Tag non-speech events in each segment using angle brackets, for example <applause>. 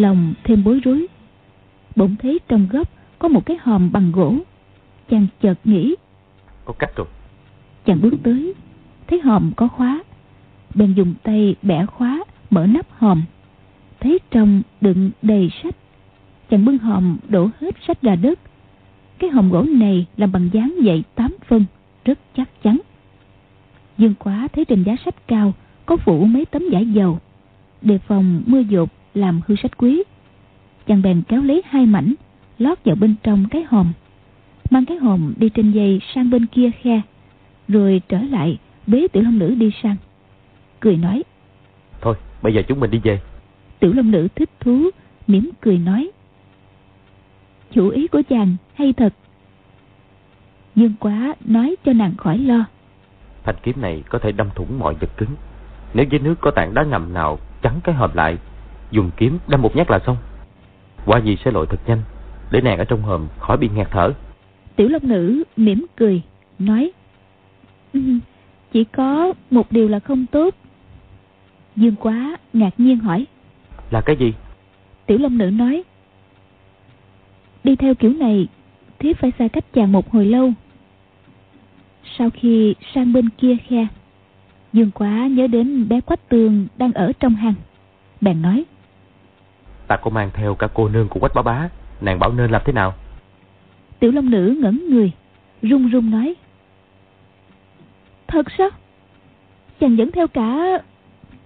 lòng thêm bối rối. Bỗng thấy trong góc có một cái hòm bằng gỗ. Chàng chợt nghĩ. Có cách rồi. Chàng bước tới thấy hòm có khóa. Bèn dùng tay bẻ khóa mở nắp hòm. Thấy trong đựng đầy sách chàng bưng hòm đổ hết sách ra đất. Cái hòm gỗ này làm bằng dáng dậy tám phân rất chắc chắn. Dương quá thấy trên giá sách cao có phủ mấy tấm vải dầu. Đề phòng mưa dột làm hư sách quý. Chàng bèn kéo lấy hai mảnh lót vào bên trong cái hòm mang cái hòm đi trên dây sang bên kia khe rồi trở lại bế tiểu long nữ đi sang cười nói thôi bây giờ chúng mình đi về. Tiểu long nữ thích thú mỉm cười nói chủ ý của chàng hay thật. Dương quá nói cho nàng khỏi lo. Thanh kiếm này có thể đâm thủng mọi vật cứng. Nếu dưới nước có tảng đá ngầm nào chắn cái hòm lại dùng kiếm đâm một nhát là xong. Qua gì sẽ lội thật nhanh để nàng ở trong hòm khỏi bị nghẹt thở. Tiểu long nữ mỉm cười nói ừ, chỉ có một điều là không tốt. Dương quá ngạc nhiên hỏi là cái gì? Tiểu long nữ nói đi theo kiểu này thiếp phải xa cách chàng một hồi lâu. Sau khi sang bên kia khe dương quá nhớ đến bé quách tường đang ở trong hang. Bèn nói ta có mang theo cả cô nương của quách bá bá. Nàng bảo nên làm thế nào? Tiểu long nữ ngẩn người run run nói. Thật sao? Chàng dẫn theo cả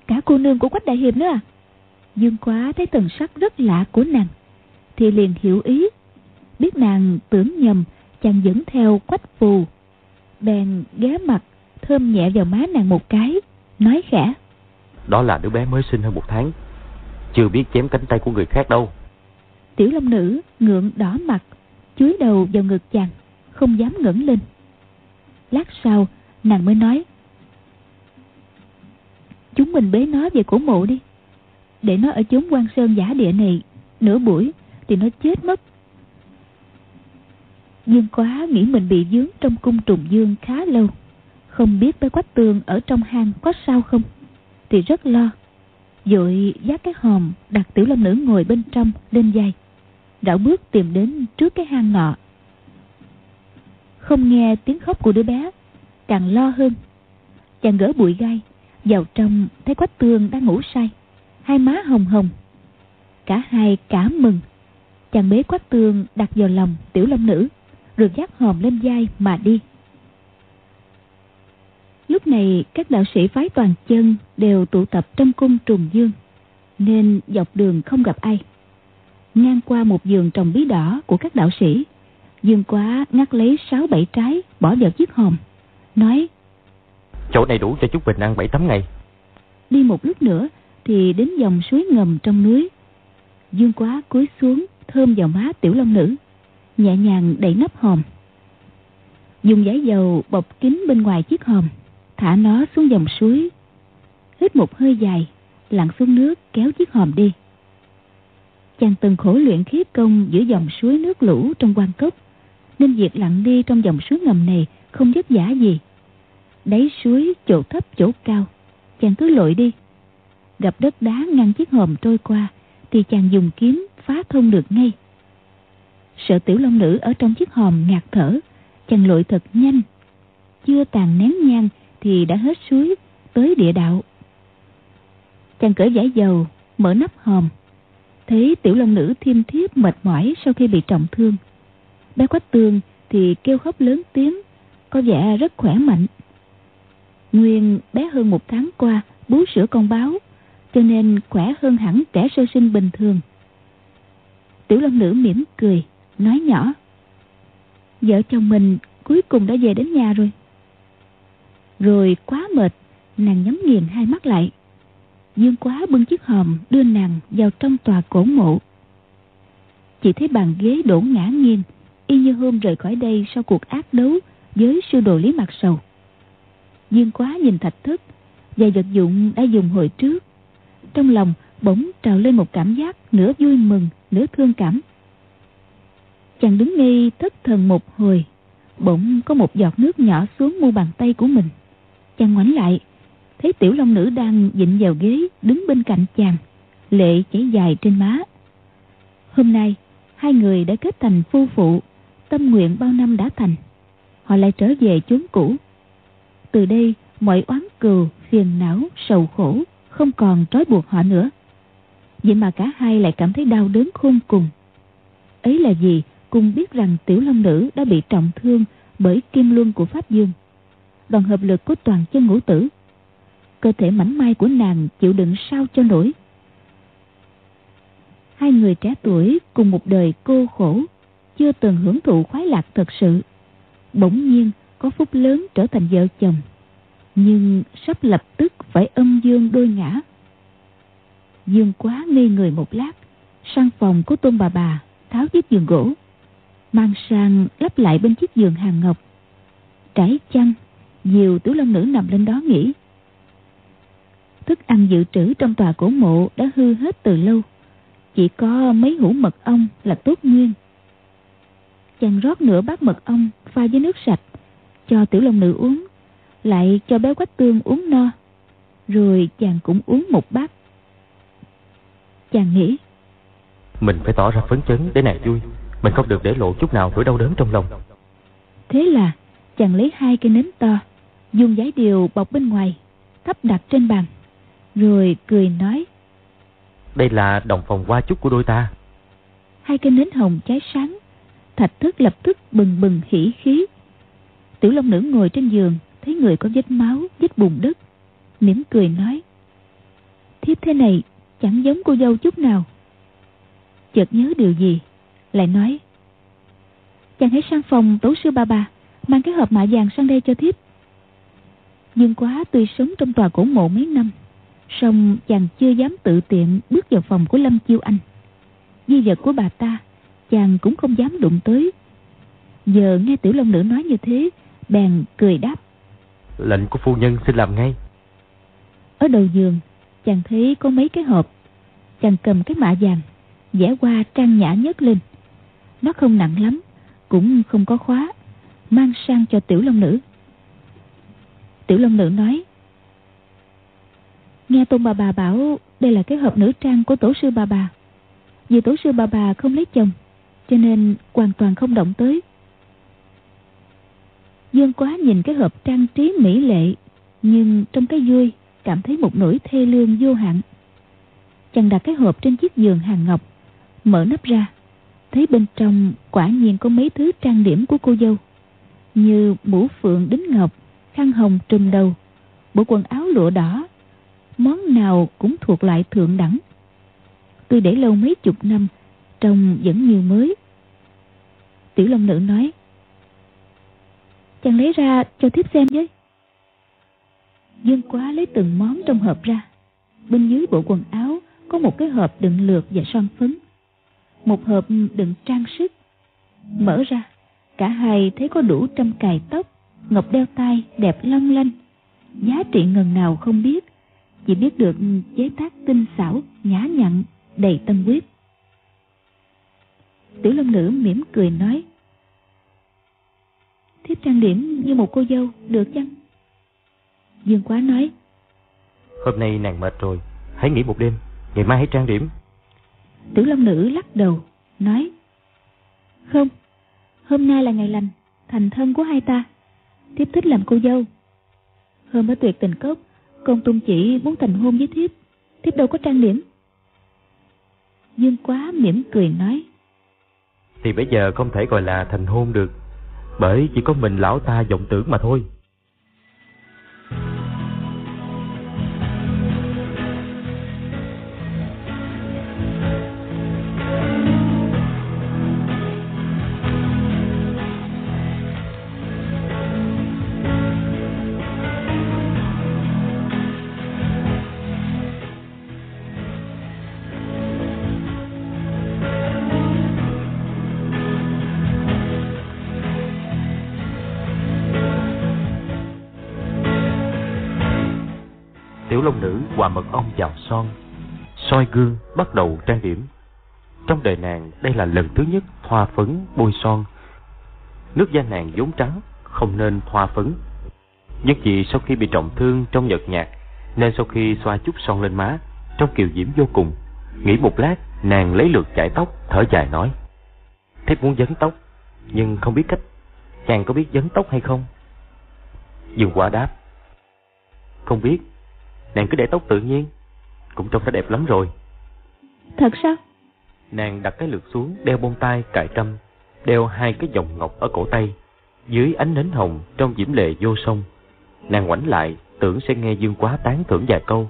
cả cô nương của quách đại hiệp nữa à? Dương quá thấy thần sắc rất lạ của nàng thì liền hiểu ý. Biết nàng tưởng nhầm chàng dẫn theo quách phù. Bèn ghé mặt thơm nhẹ vào má nàng một cái nói khẽ. Đó là đứa bé mới sinh hơn một tháng chưa biết chém cánh tay của người khác đâu. Tiểu long nữ ngượng đỏ mặt, chúi đầu vào ngực chàng, không dám ngẩng lên. Lát sau, nàng mới nói, chúng mình bế nó về cổ mộ đi. Để nó ở chốn quan sơn giả địa này nửa buổi thì nó chết mất. Dương quá nghĩ mình bị dướng trong cung trùng dương khá lâu, không biết bé quách tường ở trong hang có sao không, thì rất lo dội giác cái hòm đặt tiểu long nữ ngồi bên trong lên vai. Rảo bước tìm đến trước cái hang nọ không nghe tiếng khóc của đứa bé, càng lo hơn. Chàng gỡ bụi gai, vào trong thấy quách tường đang ngủ say. Hai má hồng hồng. Cả hai cả mừng. Chàng bế quách tường đặt vào lòng tiểu long nữ, rồi dắt hòm lên vai mà đi lúc này các đạo sĩ phái toàn chân đều tụ tập trong cung trùng dương nên dọc đường không gặp ai. Ngang qua một giường trồng bí đỏ của các đạo sĩ dương quá ngắt lấy sáu bảy trái bỏ vào chiếc hòm nói chỗ này đủ cho chúng mình ăn bảy tám ngày. Đi một lúc nữa thì đến dòng suối ngầm trong núi. Dương quá cúi xuống thơm vào má tiểu long nữ nhẹ nhàng đẩy nắp hòm. Dùng giấy dầu bọc kín bên ngoài chiếc hòm thả nó xuống dòng suối. Hít một hơi dài, lặn xuống nước, kéo chiếc hòm đi. Chàng từng khổ luyện khí công giữa dòng suối nước lũ trong quan cốc nên việc lặn đi trong dòng suối ngầm này không vất vả gì. Đáy suối chỗ thấp chỗ cao, chàng cứ lội đi. Gặp đất đá ngăn chiếc hòm trôi qua, thì chàng dùng kiếm phá thông được ngay. Sợ tiểu long nữ ở trong chiếc hòm ngạt thở, chàng lội thật nhanh, chưa tàn nén nhang thì đã hết suối tới địa đạo. Chàng cởi giải dầu, mở nắp hòm. Thấy tiểu long nữ thiêm thiếp mệt mỏi sau khi bị trọng thương. Bé quách tường thì kêu khóc lớn tiếng, có vẻ rất khỏe mạnh. Nguyên bé hơn một tháng qua, bú sữa con báo, cho nên khỏe hơn hẳn trẻ sơ sinh bình thường. Tiểu long nữ mỉm cười, nói nhỏ, vợ chồng mình cuối cùng đã về đến nhà rồi rồi quá mệt, nàng nhắm nghiền hai mắt lại. Dương quá bưng chiếc hòm đưa nàng vào trong tòa cổ mộ. Chỉ thấy bàn ghế đổ ngã nghiêng, y như hôm rời khỏi đây sau cuộc ác đấu với sư đồ lý mặt sầu. Dương quá nhìn thạch thất và vật dụng đã dùng hồi trước. Trong lòng bỗng trào lên một cảm giác nửa vui mừng, nửa thương cảm. Chàng đứng ngay thất thần một hồi, bỗng có một giọt nước nhỏ xuống mu bàn tay của mình chàng ngoảnh lại thấy tiểu long nữ đang dịnh vào ghế đứng bên cạnh chàng lệ chảy dài trên má Hôm nay, hai người đã kết thành phu phụ, tâm nguyện bao năm đã thành. Họ lại trở về chốn cũ. Từ đây, mọi oán cừu, phiền não, sầu khổ không còn trói buộc họ nữa. Vậy mà cả hai lại cảm thấy đau đớn khôn cùng. Ấy là gì? Cùng biết rằng tiểu long nữ đã bị trọng thương bởi kim luân của Pháp Dương. Đoàn hợp lực của toàn chân ngũ tử. Cơ thể mảnh mai của nàng chịu đựng sao cho nổi. Hai người trẻ tuổi cùng một đời cô khổ, chưa từng hưởng thụ khoái lạc thật sự. Bỗng nhiên có phúc lớn trở thành vợ chồng. Nhưng sắp lập tức phải âm dương đôi ngã. Dương quá ngây người một lát, sang phòng của tôn bà bà, tháo chiếc giường gỗ, mang sang lắp lại bên chiếc giường hàng ngọc. Trải chăn, diều tiểu long nữ nằm lên đó nghỉ. Thức ăn dự trữ trong tòa cổ mộ đã hư hết từ lâu. Chỉ có mấy hũ mật ong là tốt nguyên. Chàng rót nửa bát mật ong pha với nước sạch, cho tiểu long nữ uống, lại cho bé quách tương uống no. Rồi chàng cũng uống một bát. Chàng nghĩ, mình phải tỏ ra phấn chấn để nàng vui Mình không được để lộ chút nào nỗi đau đớn trong lòng Thế là chàng lấy hai cây nến to Dùng giấy điều bọc bên ngoài Thắp đặt trên bàn Rồi cười nói Đây là đồng phòng hoa chúc của đôi ta. Hai cây nến hồng cháy sáng Thạch thức lập tức bừng bừng hỉ khí. Tiểu Long Nữ ngồi trên giường Thấy người có vết máu, vết bùn đất mỉm cười nói Thiếp thế này chẳng giống cô dâu chút nào. Chợt nhớ điều gì lại nói chàng hãy sang phòng tổ sư ba bà mang cái hộp mạ vàng sang đây cho thiếp dương quá tuy sống trong tòa cổ mộ mấy năm song chàng chưa dám tự tiện bước vào phòng của lâm chiêu anh. Di vật của bà ta chàng cũng không dám đụng tới. Giờ nghe tiểu long nữ nói như thế bèn cười đáp. Lệnh của phu nhân xin làm ngay. Ở đầu giường chàng thấy có mấy cái hộp. Chàng cầm cái mạ vàng vẽ qua trang nhã nhất lên. Nó không nặng lắm cũng không có khóa mang sang cho tiểu long nữ tiểu long nữ nói, nghe tôn bà bà bảo đây là cái hộp nữ trang của tổ sư bà bà. Vì tổ sư bà bà không lấy chồng, cho nên hoàn toàn không động tới. Dương quá nhìn cái hộp trang trí mỹ lệ, nhưng trong cái vui cảm thấy một nỗi thê lương vô hạn. Chàng đặt cái hộp trên chiếc giường hàng ngọc, Mở nắp ra, Thấy bên trong quả nhiên có mấy thứ trang điểm của cô dâu, Như mũ phượng đính ngọc Khăn hồng trùm đầu, Bộ quần áo lụa đỏ, Món nào cũng thuộc loại thượng đẳng. Tôi để lâu mấy chục năm, Trông vẫn nhiều mới. Tiểu Long Nữ nói, Chàng lấy ra cho thiếp xem với. Dương quá lấy từng món trong hộp ra. Bên dưới bộ quần áo Có một cái hộp đựng lược và son phấn. Một hộp đựng trang sức. Mở ra, cả hai thấy có đủ trăm cài tóc ngọc đeo tay đẹp long lanh. Giá trị ngần nào không biết. Chỉ biết được chế tác tinh xảo nhã nhặn đầy tâm huyết. Tiểu long nữ mỉm cười nói thiếp trang điểm như một cô dâu được chăng? Dương quá nói hôm nay nàng mệt rồi hãy nghỉ một đêm ngày mai hãy trang điểm. Tử Long Nữ lắc đầu, nói Không, hôm nay là ngày lành, thành thân của hai ta. Thiếp thích làm cô dâu. Hôm ở tuyệt tình cốc, công tung chỉ muốn thành hôn với thiếp. Thiếp đâu có trang điểm. Dương quá mỉm cười nói Thì bây giờ không thể gọi là thành hôn được Bởi chỉ có mình lão ta vọng tưởng mà thôi hòa mật ong vào son soi gương bắt đầu trang điểm trong đời nàng đây là lần thứ nhất thoa phấn bôi son nước da nàng vốn trắng không nên thoa phấn nhất vì sau khi bị trọng thương trong nhợt nhạt nên sau khi xoa chút son lên má trong kiều diễm vô cùng Nghĩ một lát, nàng lấy lượt chải tóc, thở dài nói. thấy muốn dấn tóc, nhưng không biết cách. Chàng có biết dấn tóc hay không? Dương quả đáp. Không biết, nàng cứ để tóc tự nhiên, cũng trông đã đẹp lắm rồi. Thật sao? Nàng đặt cái lược xuống, đeo bông tai, cài trâm, đeo hai cái vòng ngọc ở cổ tay. Dưới ánh nến hồng, trong diễm lệ vô sông. Nàng ngoảnh lại, tưởng sẽ nghe Dương Quá tán thưởng vài câu.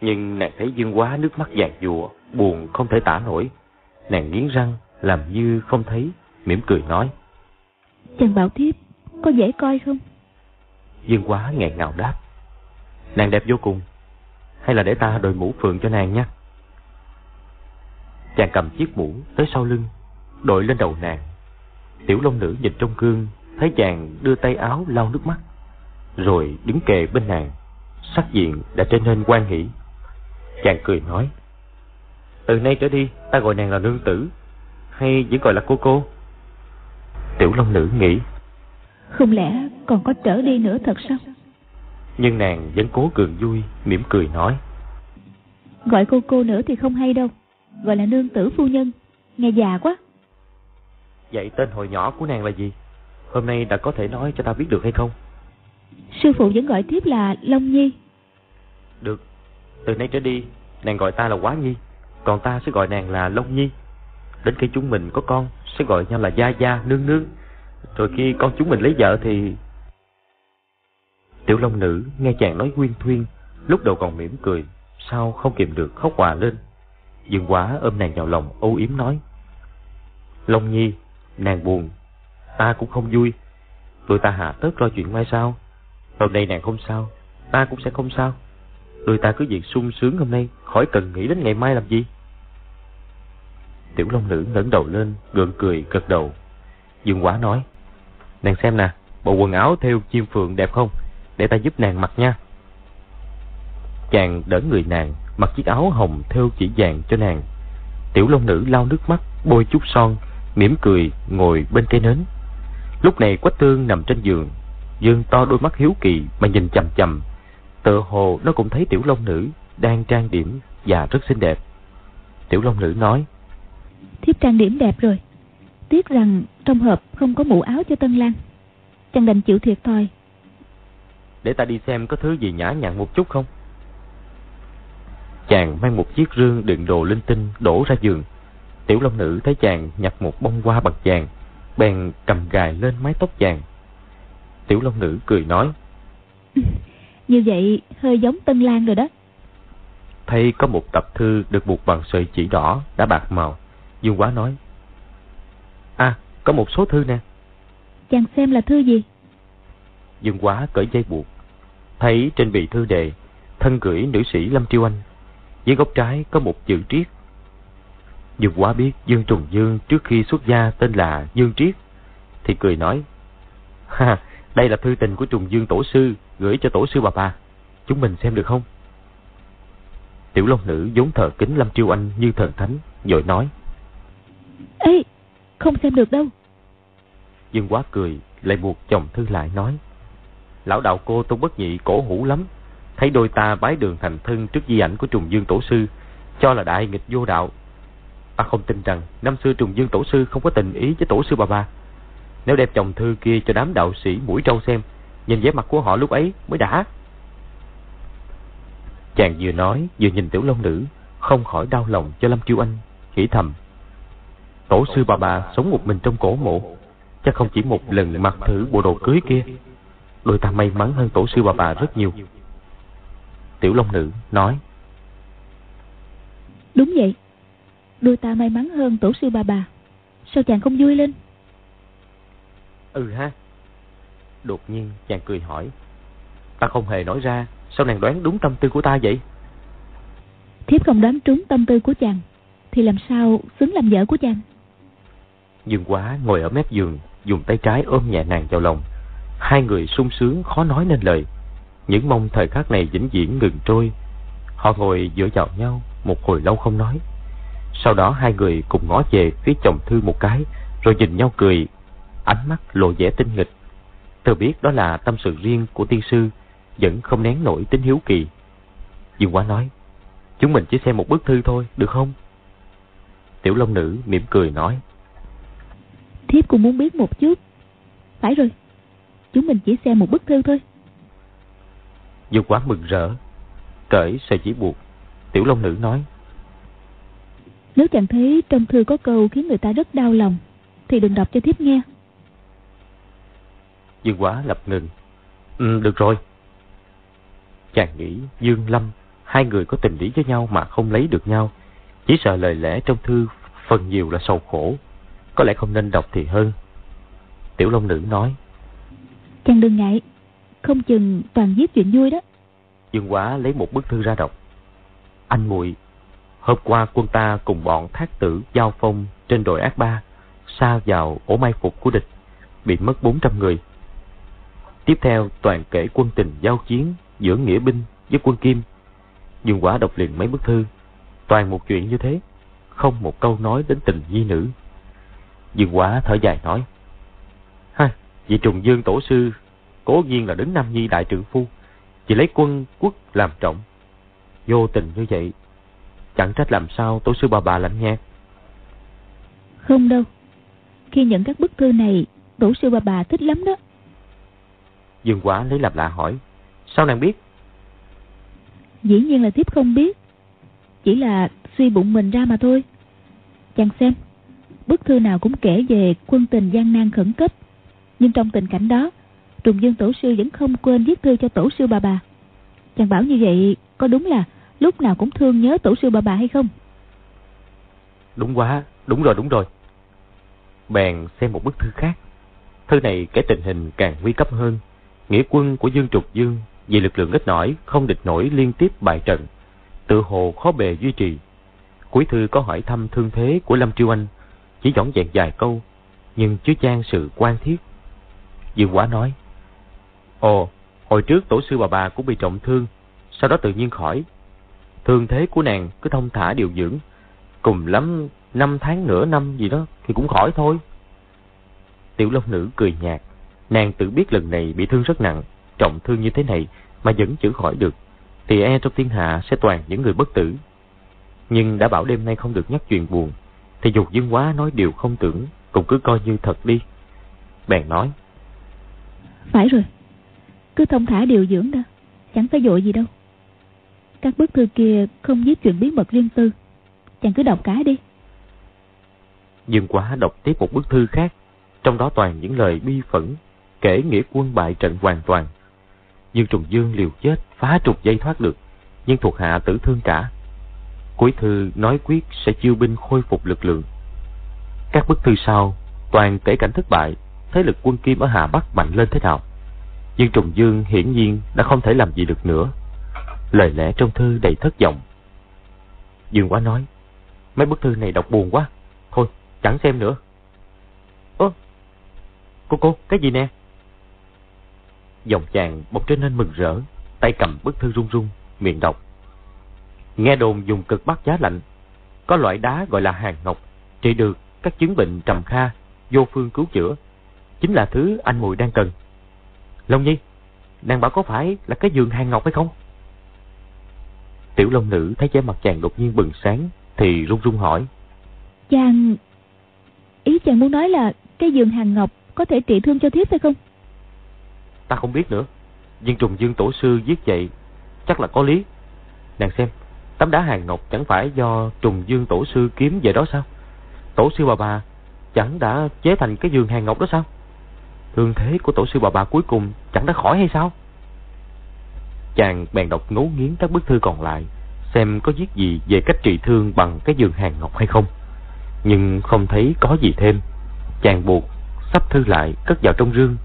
Nhưng nàng thấy Dương Quá nước mắt vàng dùa, buồn không thể tả nổi. Nàng nghiến răng, làm như không thấy, mỉm cười nói. Chàng bảo thiếp, có dễ coi không? Dương Quá nghẹn ngào đáp. Nàng đẹp vô cùng, hay là để ta đội mũ phượng cho nàng nhé? Chàng cầm chiếc mũ tới sau lưng, đội lên đầu nàng. Tiểu long nữ nhìn trong gương, thấy chàng đưa tay áo lau nước mắt, rồi đứng kề bên nàng, sắc diện đã trở nên quan hỷ. Chàng cười nói, từ nay trở đi ta gọi nàng là nương tử, hay vẫn gọi là cô cô? Tiểu long nữ nghĩ, không lẽ còn có trở đi nữa thật sao? Nhưng nàng vẫn cố cường vui, mỉm cười nói, gọi cô cô nữa thì không hay đâu gọi là nương tử phu nhân nghe già quá. Vậy tên hồi nhỏ của nàng là gì? Hôm nay đã có thể nói cho ta biết được hay không? Sư phụ vẫn gọi tiếp là long nhi. Được từ nay trở đi nàng gọi ta là quá nhi còn ta sẽ gọi nàng là long nhi. Đến khi chúng mình có con sẽ gọi nhau là gia gia nương nương. Rồi khi con chúng mình lấy vợ thì tiểu long nữ nghe chàng nói nguyên thuyên lúc đầu còn mỉm cười sao không kìm được khóc hòa lên Dương quá ôm nàng vào lòng âu yếm nói. Long Nhi, nàng buồn, ta cũng không vui. Tụi ta hạ tớt lo chuyện mai sao? Hôm nay nàng không sao, ta cũng sẽ không sao. Tụi ta cứ việc sung sướng hôm nay, khỏi cần nghĩ đến ngày mai làm gì. Tiểu Long Nữ ngẩng đầu lên, gượng cười, gật đầu. Dương quá nói, nàng xem nè, bộ quần áo theo chim phượng đẹp không? Để ta giúp nàng mặc nha. Chàng đỡ người nàng, mặc chiếc áo hồng theo chỉ vàng cho nàng. Tiểu long nữ lau nước mắt, bôi chút son, mỉm cười ngồi bên cây nến. Lúc này Quách Tương nằm trên giường, dương to đôi mắt hiếu kỳ mà nhìn chằm chằm. Tựa hồ nó cũng thấy tiểu long nữ đang trang điểm và rất xinh đẹp. Tiểu long nữ nói: "Thiếp trang điểm đẹp rồi, tiếc rằng trong hộp không có mũ áo cho Tân Lan, chàng đành chịu thiệt thôi." Để ta đi xem có thứ gì nhã nhặn một chút không? Chàng mang một chiếc rương đựng đồ linh tinh đổ ra giường. Tiểu Long Nữ thấy chàng nhặt một bông hoa bằng vàng, bèn cầm gài lên mái tóc chàng. Tiểu Long Nữ cười nói. <laughs> Như vậy hơi giống Tân Lan rồi đó. Thấy có một tập thư được buộc bằng sợi chỉ đỏ đã bạc màu. Dương Quá nói. À, có một số thư nè. Chàng xem là thư gì? Dương Quá cởi dây buộc. Thấy trên bì thư đề, thân gửi nữ sĩ Lâm Triêu Anh dưới góc trái có một chữ triết. Dương quá biết Dương Trùng Dương trước khi xuất gia tên là Dương Triết, thì cười nói, Ha, đây là thư tình của Trùng Dương Tổ Sư gửi cho Tổ Sư bà bà. Chúng mình xem được không? Tiểu Long Nữ vốn thờ kính Lâm Triêu Anh như thần thánh, rồi nói, Ê, không xem được đâu. Dương quá cười, lại buộc chồng thư lại nói, Lão đạo cô tôn bất nhị cổ hủ lắm, thấy đôi ta bái đường thành thân trước di ảnh của trùng dương tổ sư cho là đại nghịch vô đạo. Ta không tin rằng năm xưa trùng dương tổ sư không có tình ý với tổ sư bà bà nếu đem chồng thư kia cho đám đạo sĩ mũi trâu xem nhìn vẻ mặt của họ lúc ấy mới đã. Chàng vừa nói vừa nhìn tiểu long nữ không khỏi đau lòng cho lâm chiêu anh nghĩ thầm. Tổ sư bà bà sống một mình trong cổ mộ chắc không chỉ một lần mặc thử bộ đồ cưới kia đôi ta may mắn hơn tổ sư bà bà rất nhiều. Tiểu Long Nữ nói Đúng vậy. Đôi ta may mắn hơn tổ sư bà bà. Sao chàng không vui lên? Ừ ha. Đột nhiên chàng cười hỏi Ta không hề nói ra Sao nàng đoán đúng tâm tư của ta vậy? Thiếp không đoán trúng tâm tư của chàng Thì làm sao xứng làm vợ của chàng? Dương quá ngồi ở mép giường Dùng tay trái ôm nhẹ nàng vào lòng Hai người sung sướng khó nói nên lời những mong thời khắc này vĩnh viễn ngừng trôi. Họ ngồi dựa vào nhau một hồi lâu không nói. Sau đó hai người cùng ngó về phía chồng Thư một cái, rồi nhìn nhau cười, ánh mắt lộ vẻ tinh nghịch. Tôi biết đó là tâm sự riêng của tiên sư, vẫn không nén nổi tính hiếu kỳ. Dương Quá nói, Chúng mình chỉ xem một bức thư thôi, được không? Tiểu Long Nữ mỉm cười nói. Thiếp cũng muốn biết một chút. Phải rồi, chúng mình chỉ xem một bức thư thôi. Dương quá mừng rỡ, cởi sợi chỉ buộc. Tiểu Long Nữ nói. Nếu chàng thấy trong thư có câu khiến người ta rất đau lòng, thì đừng đọc cho thiếp nghe. Dương quá lập ngừng. Ừ, được rồi. Chàng nghĩ Dương Lâm, hai người có tình lý với nhau mà không lấy được nhau. Chỉ sợ lời lẽ trong thư phần nhiều là sầu khổ. Có lẽ không nên đọc thì hơn. Tiểu Long Nữ nói. Chàng đừng ngại, không chừng toàn viết chuyện vui đó. Dương Quá lấy một bức thư ra đọc. Anh muội hôm qua quân ta cùng bọn thác tử giao phong trên đồi ác ba, xa vào ổ mai phục của địch, bị mất 400 người. Tiếp theo toàn kể quân tình giao chiến giữa nghĩa binh với quân kim. Dương Quá đọc liền mấy bức thư, toàn một chuyện như thế, không một câu nói đến tình nhi nữ. Dương Quá thở dài nói, vị trùng dương tổ sư, cố nhiên là đứng Nam Nhi đại trưởng phu, chỉ lấy quân quốc làm trọng. Vô tình như vậy, chẳng trách làm sao tổ sư bà bà lạnh nhạt. Không đâu, khi nhận các bức thư này, tổ sư bà bà thích lắm đó. Dương Quá lấy làm lạ hỏi, sao nàng biết? Dĩ nhiên là thiếp không biết, chỉ là suy bụng mình ra mà thôi. Chàng xem, bức thư nào cũng kể về quân tình gian nan khẩn cấp, nhưng trong tình cảnh đó, Trùng Dương Tổ sư vẫn không quên viết thư cho Tổ sư bà bà. Chàng bảo như vậy có đúng là lúc nào cũng thương nhớ Tổ sư bà bà hay không? Đúng quá, đúng rồi, đúng rồi. Bèn xem một bức thư khác. Thư này kể tình hình càng nguy cấp hơn. Nghĩa quân của Dương Trục Dương vì lực lượng ít nổi không địch nổi liên tiếp bại trận. Tự hồ khó bề duy trì. Cuối thư có hỏi thăm thương thế của Lâm Triêu Anh. Chỉ dõng dẹn vài câu, nhưng chứa chan sự quan thiết. Dương Quá nói, Ồ, hồi trước tổ sư bà bà cũng bị trọng thương, sau đó tự nhiên khỏi. Thương thế của nàng cứ thông thả điều dưỡng, cùng lắm năm tháng nửa năm gì đó thì cũng khỏi thôi. Tiểu Long Nữ cười nhạt, nàng tự biết lần này bị thương rất nặng, trọng thương như thế này mà vẫn chữa khỏi được, thì e trong thiên hạ sẽ toàn những người bất tử. Nhưng đã bảo đêm nay không được nhắc chuyện buồn, thì dục dương quá nói điều không tưởng, cũng cứ coi như thật đi. Bèn nói. Phải rồi, cứ thông thả điều dưỡng đó Chẳng phải dội gì đâu. Các bức thư kia không viết chuyện bí mật riêng tư. Chàng cứ đọc cái đi. Dương quá đọc tiếp một bức thư khác. Trong đó toàn những lời bi phẫn Kể nghĩa quân bại trận hoàn toàn. Dương Trùng Dương liều chết Phá trục dây thoát được. Nhưng thuộc hạ tử thương cả Cuối thư nói quyết sẽ chiêu binh khôi phục lực lượng. Các bức thư sau Toàn kể cảnh thất bại. Thế lực quân Kim ở Hà Bắc mạnh lên thế nào Dương Trùng Dương hiển nhiên đã không thể làm gì được nữa. Lời lẽ trong thư đầy thất vọng. Dương Quá nói, mấy bức thư này đọc buồn quá. Thôi, chẳng xem nữa. Ơ, cô cô, cái gì nè? Dòng chàng bỗng trở nên mừng rỡ, tay cầm bức thư run run, miệng đọc. Nghe đồn dùng cực bắc giá lạnh, có loại đá gọi là hàng ngọc, trị được các chứng bệnh trầm kha, vô phương cứu chữa. Chính là thứ anh mùi đang cần. Long Nhi, nàng bảo có phải là cái giường hàng ngọc hay không? Tiểu Long Nữ thấy vẻ mặt chàng đột nhiên bừng sáng, thì run run hỏi. Chàng... Ý chàng muốn nói là cái giường hàng ngọc có thể trị thương cho thiếp hay không? Ta không biết nữa, nhưng trùng dương tổ sư viết vậy, chắc là có lý. Nàng xem, tấm đá hàng ngọc chẳng phải do trùng dương tổ sư kiếm về đó sao? Tổ sư bà bà chẳng đã chế thành cái giường hàng ngọc đó sao? Thương thế của tổ sư bà bà cuối cùng chẳng đã khỏi hay sao? Chàng bèn đọc ngấu nghiến các bức thư còn lại, xem có viết gì về cách trị thương bằng cái giường hàng ngọc hay không. Nhưng không thấy có gì thêm. Chàng buộc, sắp thư lại, cất vào trong rương,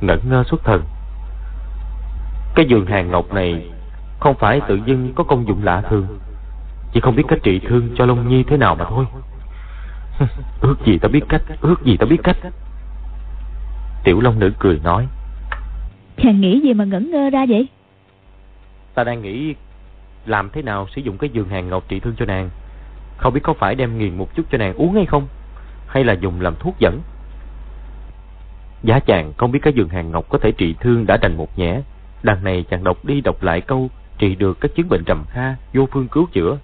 ngẩn ngơ xuất thần. Cái giường hàng ngọc này không phải tự dưng có công dụng lạ thường, chỉ không biết cách trị thương cho Long Nhi thế nào mà thôi. <laughs> ước gì ta biết cách, ước gì ta biết cách. Tiểu Long Nữ cười nói. Chàng nghĩ gì mà ngẩn ngơ ra vậy? Ta đang nghĩ làm thế nào sử dụng cái giường hàng ngọc trị thương cho nàng. Không biết có phải đem nghiền một chút cho nàng uống hay không? Hay là dùng làm thuốc dẫn? Giá chàng không biết cái giường hàng ngọc có thể trị thương đã đành một nhẽ. Đằng này chàng đọc đi đọc lại câu trị được các chứng bệnh trầm kha vô phương cứu chữa,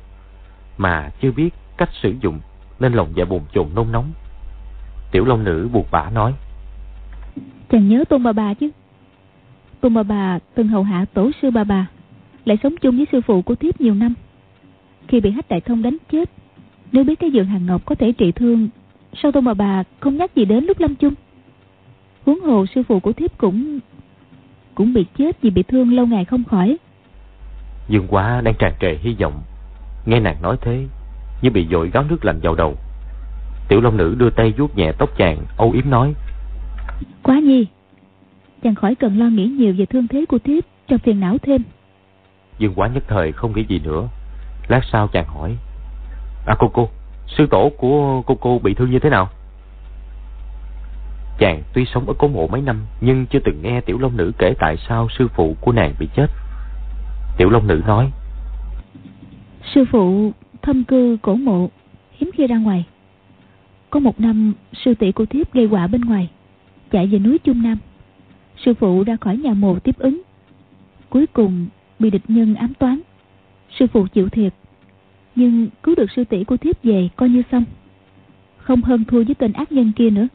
mà chưa biết cách sử dụng nên lòng dạ bồn chồn nôn nóng. Tiểu Long Nữ buộc bả nói. Chàng nhớ Tôn Bà Bà chứ? Tôn Bà Bà từng hầu hạ tổ sư Bà Bà, lại sống chung với sư phụ của thiếp nhiều năm. Khi bị hách đại thông đánh chết, nếu biết cái giường hàng ngọc có thể trị thương, sao Tôn Bà Bà không nhắc gì đến lúc lâm chung? Huống hồ sư phụ của thiếp cũng cũng bị chết vì bị thương lâu ngày không khỏi. Dương quá đang tràn trề hy vọng, nghe nàng nói thế, như bị dội gáo nước lạnh vào đầu. Tiểu Long Nữ đưa tay vuốt nhẹ tóc chàng, âu yếm nói. Quá nhi, chàng khỏi cần lo nghĩ nhiều về thương thế của thiếp, cho phiền não thêm. Dương quá nhất thời không nghĩ gì nữa. Lát sau chàng hỏi. À cô cô, sư tổ của cô cô bị thương như thế nào? Chàng tuy sống ở cố mộ mấy năm nhưng chưa từng nghe Tiểu Long Nữ kể tại sao sư phụ của nàng bị chết. Tiểu Long Nữ nói. Sư phụ thâm cư cổ mộ, hiếm khi ra ngoài. Có một năm sư tỷ của thiếp gây họa bên ngoài, chạy về núi Trung Nam. Sư phụ ra khỏi nhà mộ tiếp ứng. Cuối cùng bị địch nhân ám toán. Sư phụ chịu thiệt, nhưng cứu được sư tỷ của thiếp về coi như xong. Không hơn thua với tên ác nhân kia nữa.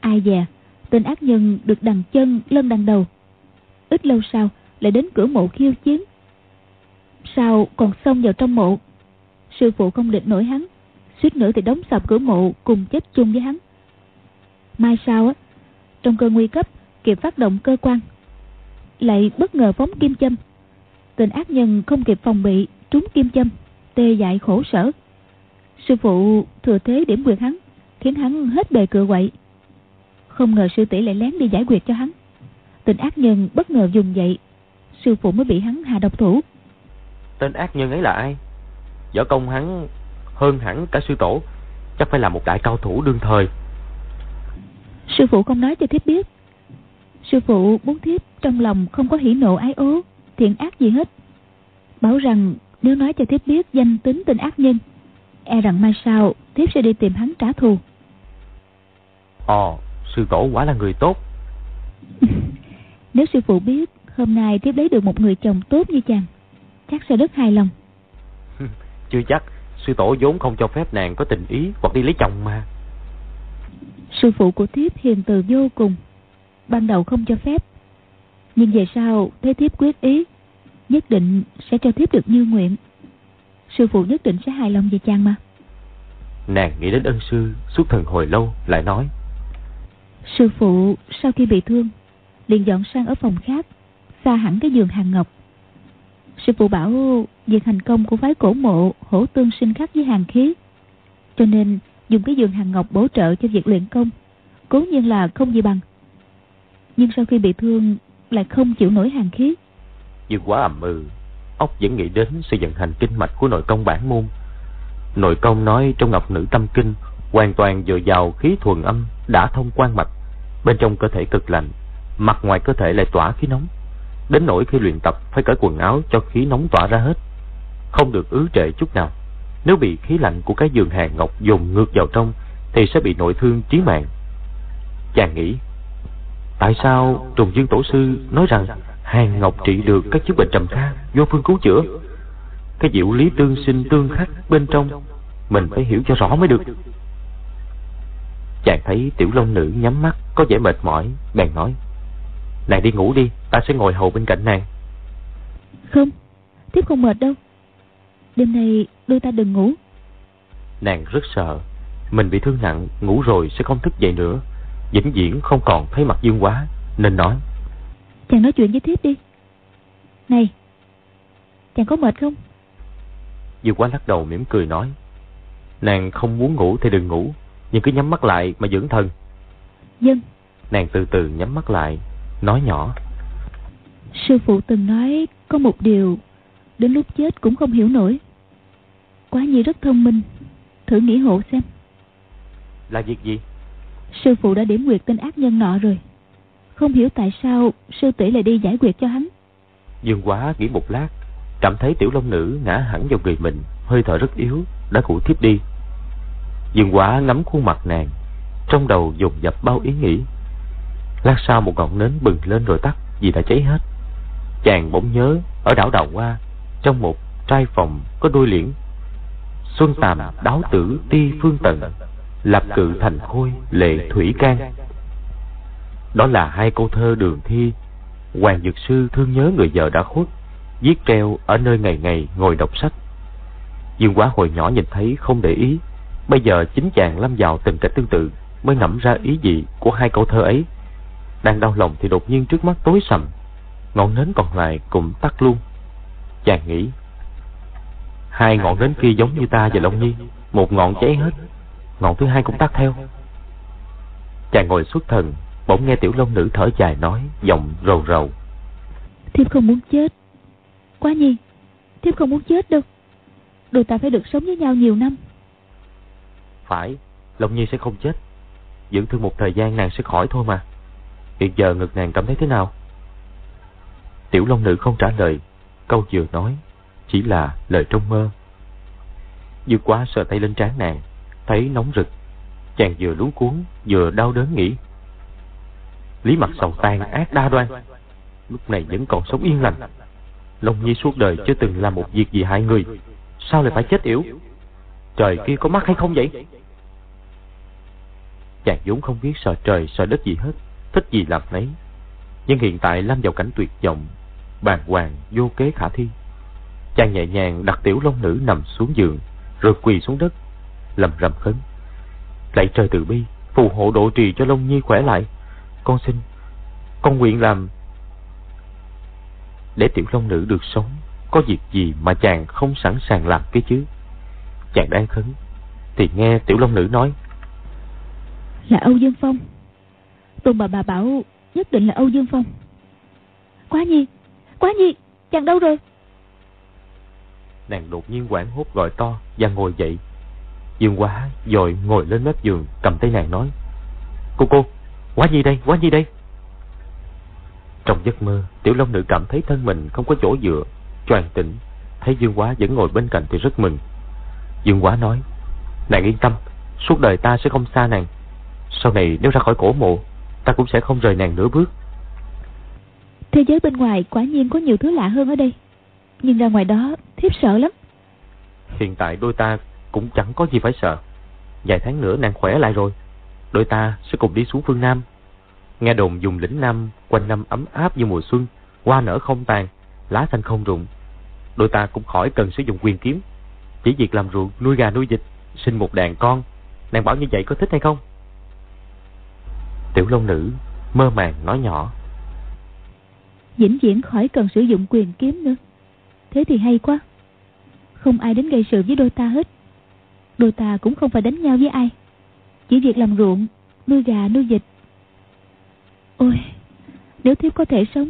Ai dè, tên ác nhân được đằng chân lân đằng đầu. Ít lâu sau lại đến cửa mộ khiêu chiến. Sao còn xông vào trong mộ. Sư phụ không địch nổi hắn, suýt nữa thì đóng sập cửa mộ cùng chết chung với hắn. Mai sau á, trong cơn nguy cấp kịp phát động cơ quan, lại bất ngờ phóng kim châm. Tên ác nhân không kịp phòng bị, trúng kim châm, tê dại khổ sở. Sư phụ thừa thế điểm quyệt hắn, khiến hắn hết bề cựa quậy. Không ngờ sư tỷ lại lén đi giải quyết cho hắn. Tên ác nhân bất ngờ dùng dậy, sư phụ mới bị hắn hạ độc thủ. Tên ác nhân ấy là ai? Võ công hắn hơn hẳn cả sư tổ, chắc phải là một đại cao thủ đương thời. Sư phụ không nói cho thiếp biết. Sư phụ muốn thiếp trong lòng không có hỉ nộ ái ố, thiện ác gì hết. Bảo rằng nếu nói cho thiếp biết danh tính tên ác nhân, e rằng mai sau thiếp sẽ đi tìm hắn trả thù. Ồ, sư tổ quả là người tốt. <laughs> nếu sư phụ biết hôm nay thiếp lấy được một người chồng tốt như chàng, chắc sẽ rất hài lòng. <laughs> Chưa chắc, sư tổ vốn không cho phép nàng có tình ý hoặc đi lấy chồng mà. Sư phụ của thiếp hiền từ vô cùng, ban đầu không cho phép. Nhưng về sau thấy thiếp quyết ý, nhất định sẽ cho thiếp được như nguyện. Sư phụ nhất định sẽ hài lòng về chàng mà. Nàng nghĩ đến ân sư suốt thần hồi lâu lại nói. Sư phụ sau khi bị thương, liền dọn sang ở phòng khác, xa hẳn cái giường hàng ngọc. Sư phụ bảo việc thành công của phái cổ mộ hổ tương sinh khắc với hàng khí. Cho nên dùng cái giường hàng ngọc bổ trợ cho việc luyện công. Cố nhiên là không gì bằng. Nhưng sau khi bị thương lại không chịu nổi hàng khí. Dương quá ầm ừ, ốc vẫn nghĩ đến sự vận hành kinh mạch của nội công bản môn. Nội công nói trong ngọc nữ tâm kinh hoàn toàn dồi dào khí thuần âm đã thông quan mạch bên trong cơ thể cực lạnh mặt ngoài cơ thể lại tỏa khí nóng đến nỗi khi luyện tập phải cởi quần áo cho khí nóng tỏa ra hết không được ứ trệ chút nào nếu bị khí lạnh của cái giường hàng ngọc dồn ngược vào trong, thì sẽ bị nội thương chí mạng. Chàng nghĩ, tại sao trùng dương tổ sư nói rằng hàng ngọc trị được các chứng bệnh trầm kha vô phương cứu chữa? Cái diệu lý tương sinh tương khắc bên trong, mình phải hiểu cho rõ mới được. Chàng thấy tiểu long nữ nhắm mắt, có vẻ mệt mỏi, bèn nói nàng đi ngủ đi, ta sẽ ngồi hầu bên cạnh nàng. Không, tiếp không mệt đâu đêm nay đôi ta đừng ngủ. Nàng rất sợ. Mình bị thương nặng ngủ rồi sẽ không thức dậy nữa. Vĩnh viễn không còn thấy mặt dương quá nên nói. Chàng nói chuyện với thiếp đi. Này chàng có mệt không? Dương quá lắc đầu mỉm cười nói. Nàng không muốn ngủ thì đừng ngủ nhưng cứ nhắm mắt lại mà dưỡng thần dân. Nàng từ từ nhắm mắt lại nói nhỏ. Sư phụ từng nói có một điều đến lúc chết cũng không hiểu nổi. Quá nhi rất thông minh. Thử nghĩ hộ xem. Là việc gì? Sư phụ đã điểm quyệt tên ác nhân nọ rồi. Không hiểu tại sao sư tỷ lại đi giải quyết cho hắn. Dương quá nghĩ một lát cảm thấy tiểu long nữ ngã hẳn vào người mình hơi thở rất yếu đã cụ thiếp đi. Dương quá ngắm khuôn mặt nàng trong đầu dồn dập bao ý nghĩ. Lát sau một ngọn nến bừng lên rồi tắt vì đã cháy hết. Chàng bỗng nhớ ở đảo Đào Hoa, trong một trai phòng có đôi liễn. Xuân tàm đáo tử ti phương tận, lập cự thành khôi lệ thủy can. Đó là hai câu thơ đường thi, Hoàng Dược Sư thương nhớ người vợ đã khuất, viết treo ở nơi ngày ngày ngồi đọc sách. Dương Quá hồi nhỏ nhìn thấy không để ý, bây giờ chính chàng lâm vào tình cảnh tương tự mới ngẫm ra ý gì của hai câu thơ ấy. Đang đau lòng thì đột nhiên trước mắt tối sầm, ngọn nến còn lại cũng tắt luôn. Chàng nghĩ, hai ngọn nến kia giống như ta và Long Nhi, một ngọn cháy hết, ngọn thứ hai cũng tắt theo. Chàng ngồi xuất thần, bỗng nghe tiểu long nữ thở dài nói, giọng rầu rầu. Thiếp không muốn chết. Quá nhi, thiếp không muốn chết đâu. Đôi ta phải được sống với nhau nhiều năm. Phải, Long Nhi sẽ không chết. Dưỡng thương một thời gian nàng sẽ khỏi thôi mà. Hiện giờ ngực nàng cảm thấy thế nào? Tiểu Long Nữ không trả lời. Câu vừa nói chỉ là lời trong mơ. Dư quá sờ tay lên trán nàng, thấy nóng rực. Chàng vừa luống cuốn, vừa đau đớn nghĩ. Lý mặt sầu tan ác đa đoan. Lúc này vẫn còn sống yên lành. Long Nhi suốt đời chưa từng làm một việc gì hại người. Sao lại phải chết yểu? Trời kia có mắt hay không vậy? Chàng vốn không biết sợ trời sợ đất gì hết, thích gì làm nấy. Nhưng hiện tại lâm vào cảnh tuyệt vọng, bàng hoàng vô kế khả thi. Chàng nhẹ nhàng đặt tiểu long nữ nằm xuống giường, rồi quỳ xuống đất, lầm rầm khấn. Lạy trời từ bi, phù hộ độ trì cho Long Nhi khỏe lại. Con xin, con nguyện làm... Để tiểu long nữ được sống, có việc gì mà chàng không sẵn sàng làm cái chứ? Chàng đang khấn, thì nghe tiểu long nữ nói. Là Âu Dương Phong. Tôn bà bà bảo nhất định là Âu Dương Phong. Quá nhi, quá nhi, chàng đâu rồi? Nàng đột nhiên quảng hốt gọi to và ngồi dậy. Dương quá dội ngồi lên mép giường cầm tay nàng nói. Cô cô, quá nhi đây, quá nhi đây. Trong giấc mơ, Tiểu Long Nữ cảm thấy thân mình không có chỗ dựa, choàng tỉnh. Thấy Dương Quá vẫn ngồi bên cạnh thì rất mừng. Dương Quá nói, nàng yên tâm, suốt đời ta sẽ không xa nàng. Sau này nếu ra khỏi cổ mộ, ta cũng sẽ không rời nàng nửa bước. Thế giới bên ngoài quả nhiên có nhiều thứ lạ hơn ở đây. Nhưng ra ngoài đó, thiếp sợ lắm. Hiện tại đôi ta cũng chẳng có gì phải sợ. Vài tháng nữa nàng khỏe lại rồi. Đôi ta sẽ cùng đi xuống phương Nam. Nghe đồn dùng lĩnh Nam quanh năm ấm áp như mùa xuân, hoa nở không tàn, lá xanh không rụng. Đôi ta cũng khỏi cần sử dụng quyền kiếm. Chỉ việc làm ruộng, nuôi gà nuôi vịt, sinh một đàn con. Nàng bảo như vậy có thích hay không? Tiểu Long Nữ mơ màng nói nhỏ. Vĩnh viễn khỏi cần sử dụng quyền kiếm nữa. Thế thì hay quá. Không ai đến gây sự với đôi ta hết. Đôi ta cũng không phải đánh nhau với ai. Chỉ việc làm ruộng, nuôi gà, nuôi vịt. Ôi, nếu thiếp có thể sống.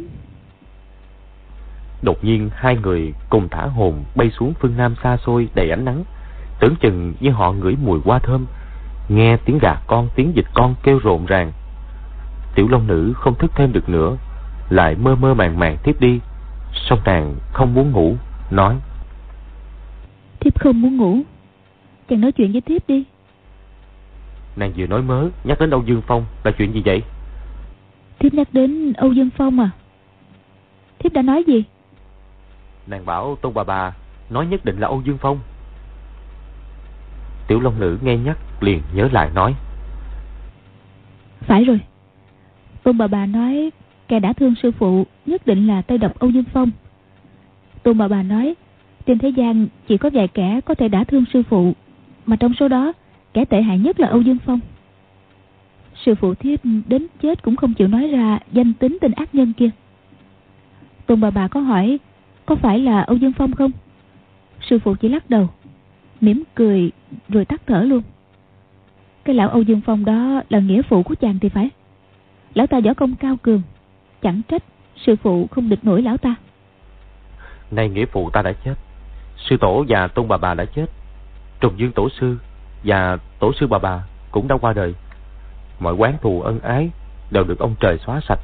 Đột nhiên hai người cùng thả hồn bay xuống phương Nam xa xôi đầy ánh nắng. Tưởng chừng như họ ngửi mùi hoa thơm, nghe tiếng gà con, tiếng vịt con kêu rộn ràng. Tiểu Long Nữ không thức thêm được nữa, lại mơ mơ màng màng tiếp đi. Song nàng không muốn ngủ, nói. Thiếp không muốn ngủ. Chàng nói chuyện với thiếp đi. Nàng vừa nói mớ, nhắc đến Âu Dương Phong là chuyện gì vậy? Thiếp nhắc đến Âu Dương Phong à? Thiếp đã nói gì? Nàng bảo Tôn bà bà nói nhất định là Âu Dương Phong. Tiểu Long Nữ nghe nhắc liền nhớ lại nói. Phải rồi. Tôn bà bà nói kẻ đã thương sư phụ nhất định là tay độc Âu Dương Phong. Tôn bà bà nói trên thế gian chỉ có vài kẻ có thể đã thương sư phụ mà trong số đó kẻ tệ hại nhất là Âu Dương Phong. Sư phụ thiếp đến chết cũng không chịu nói ra danh tính tên ác nhân kia. Tôn bà bà có hỏi có phải là Âu Dương Phong không? Sư phụ chỉ lắc đầu, mỉm cười rồi tắt thở luôn. Cái lão Âu Dương Phong đó là nghĩa phụ của chàng thì phải. Lão ta võ công cao cường, chẳng trách sư phụ không địch nổi lão ta. Nay nghĩa phụ ta đã chết, sư tổ và tôn bà bà đã chết, trùng dương tổ sư và tổ sư bà bà cũng đã qua đời. Mọi quán thù ân ái đều được ông trời xóa sạch.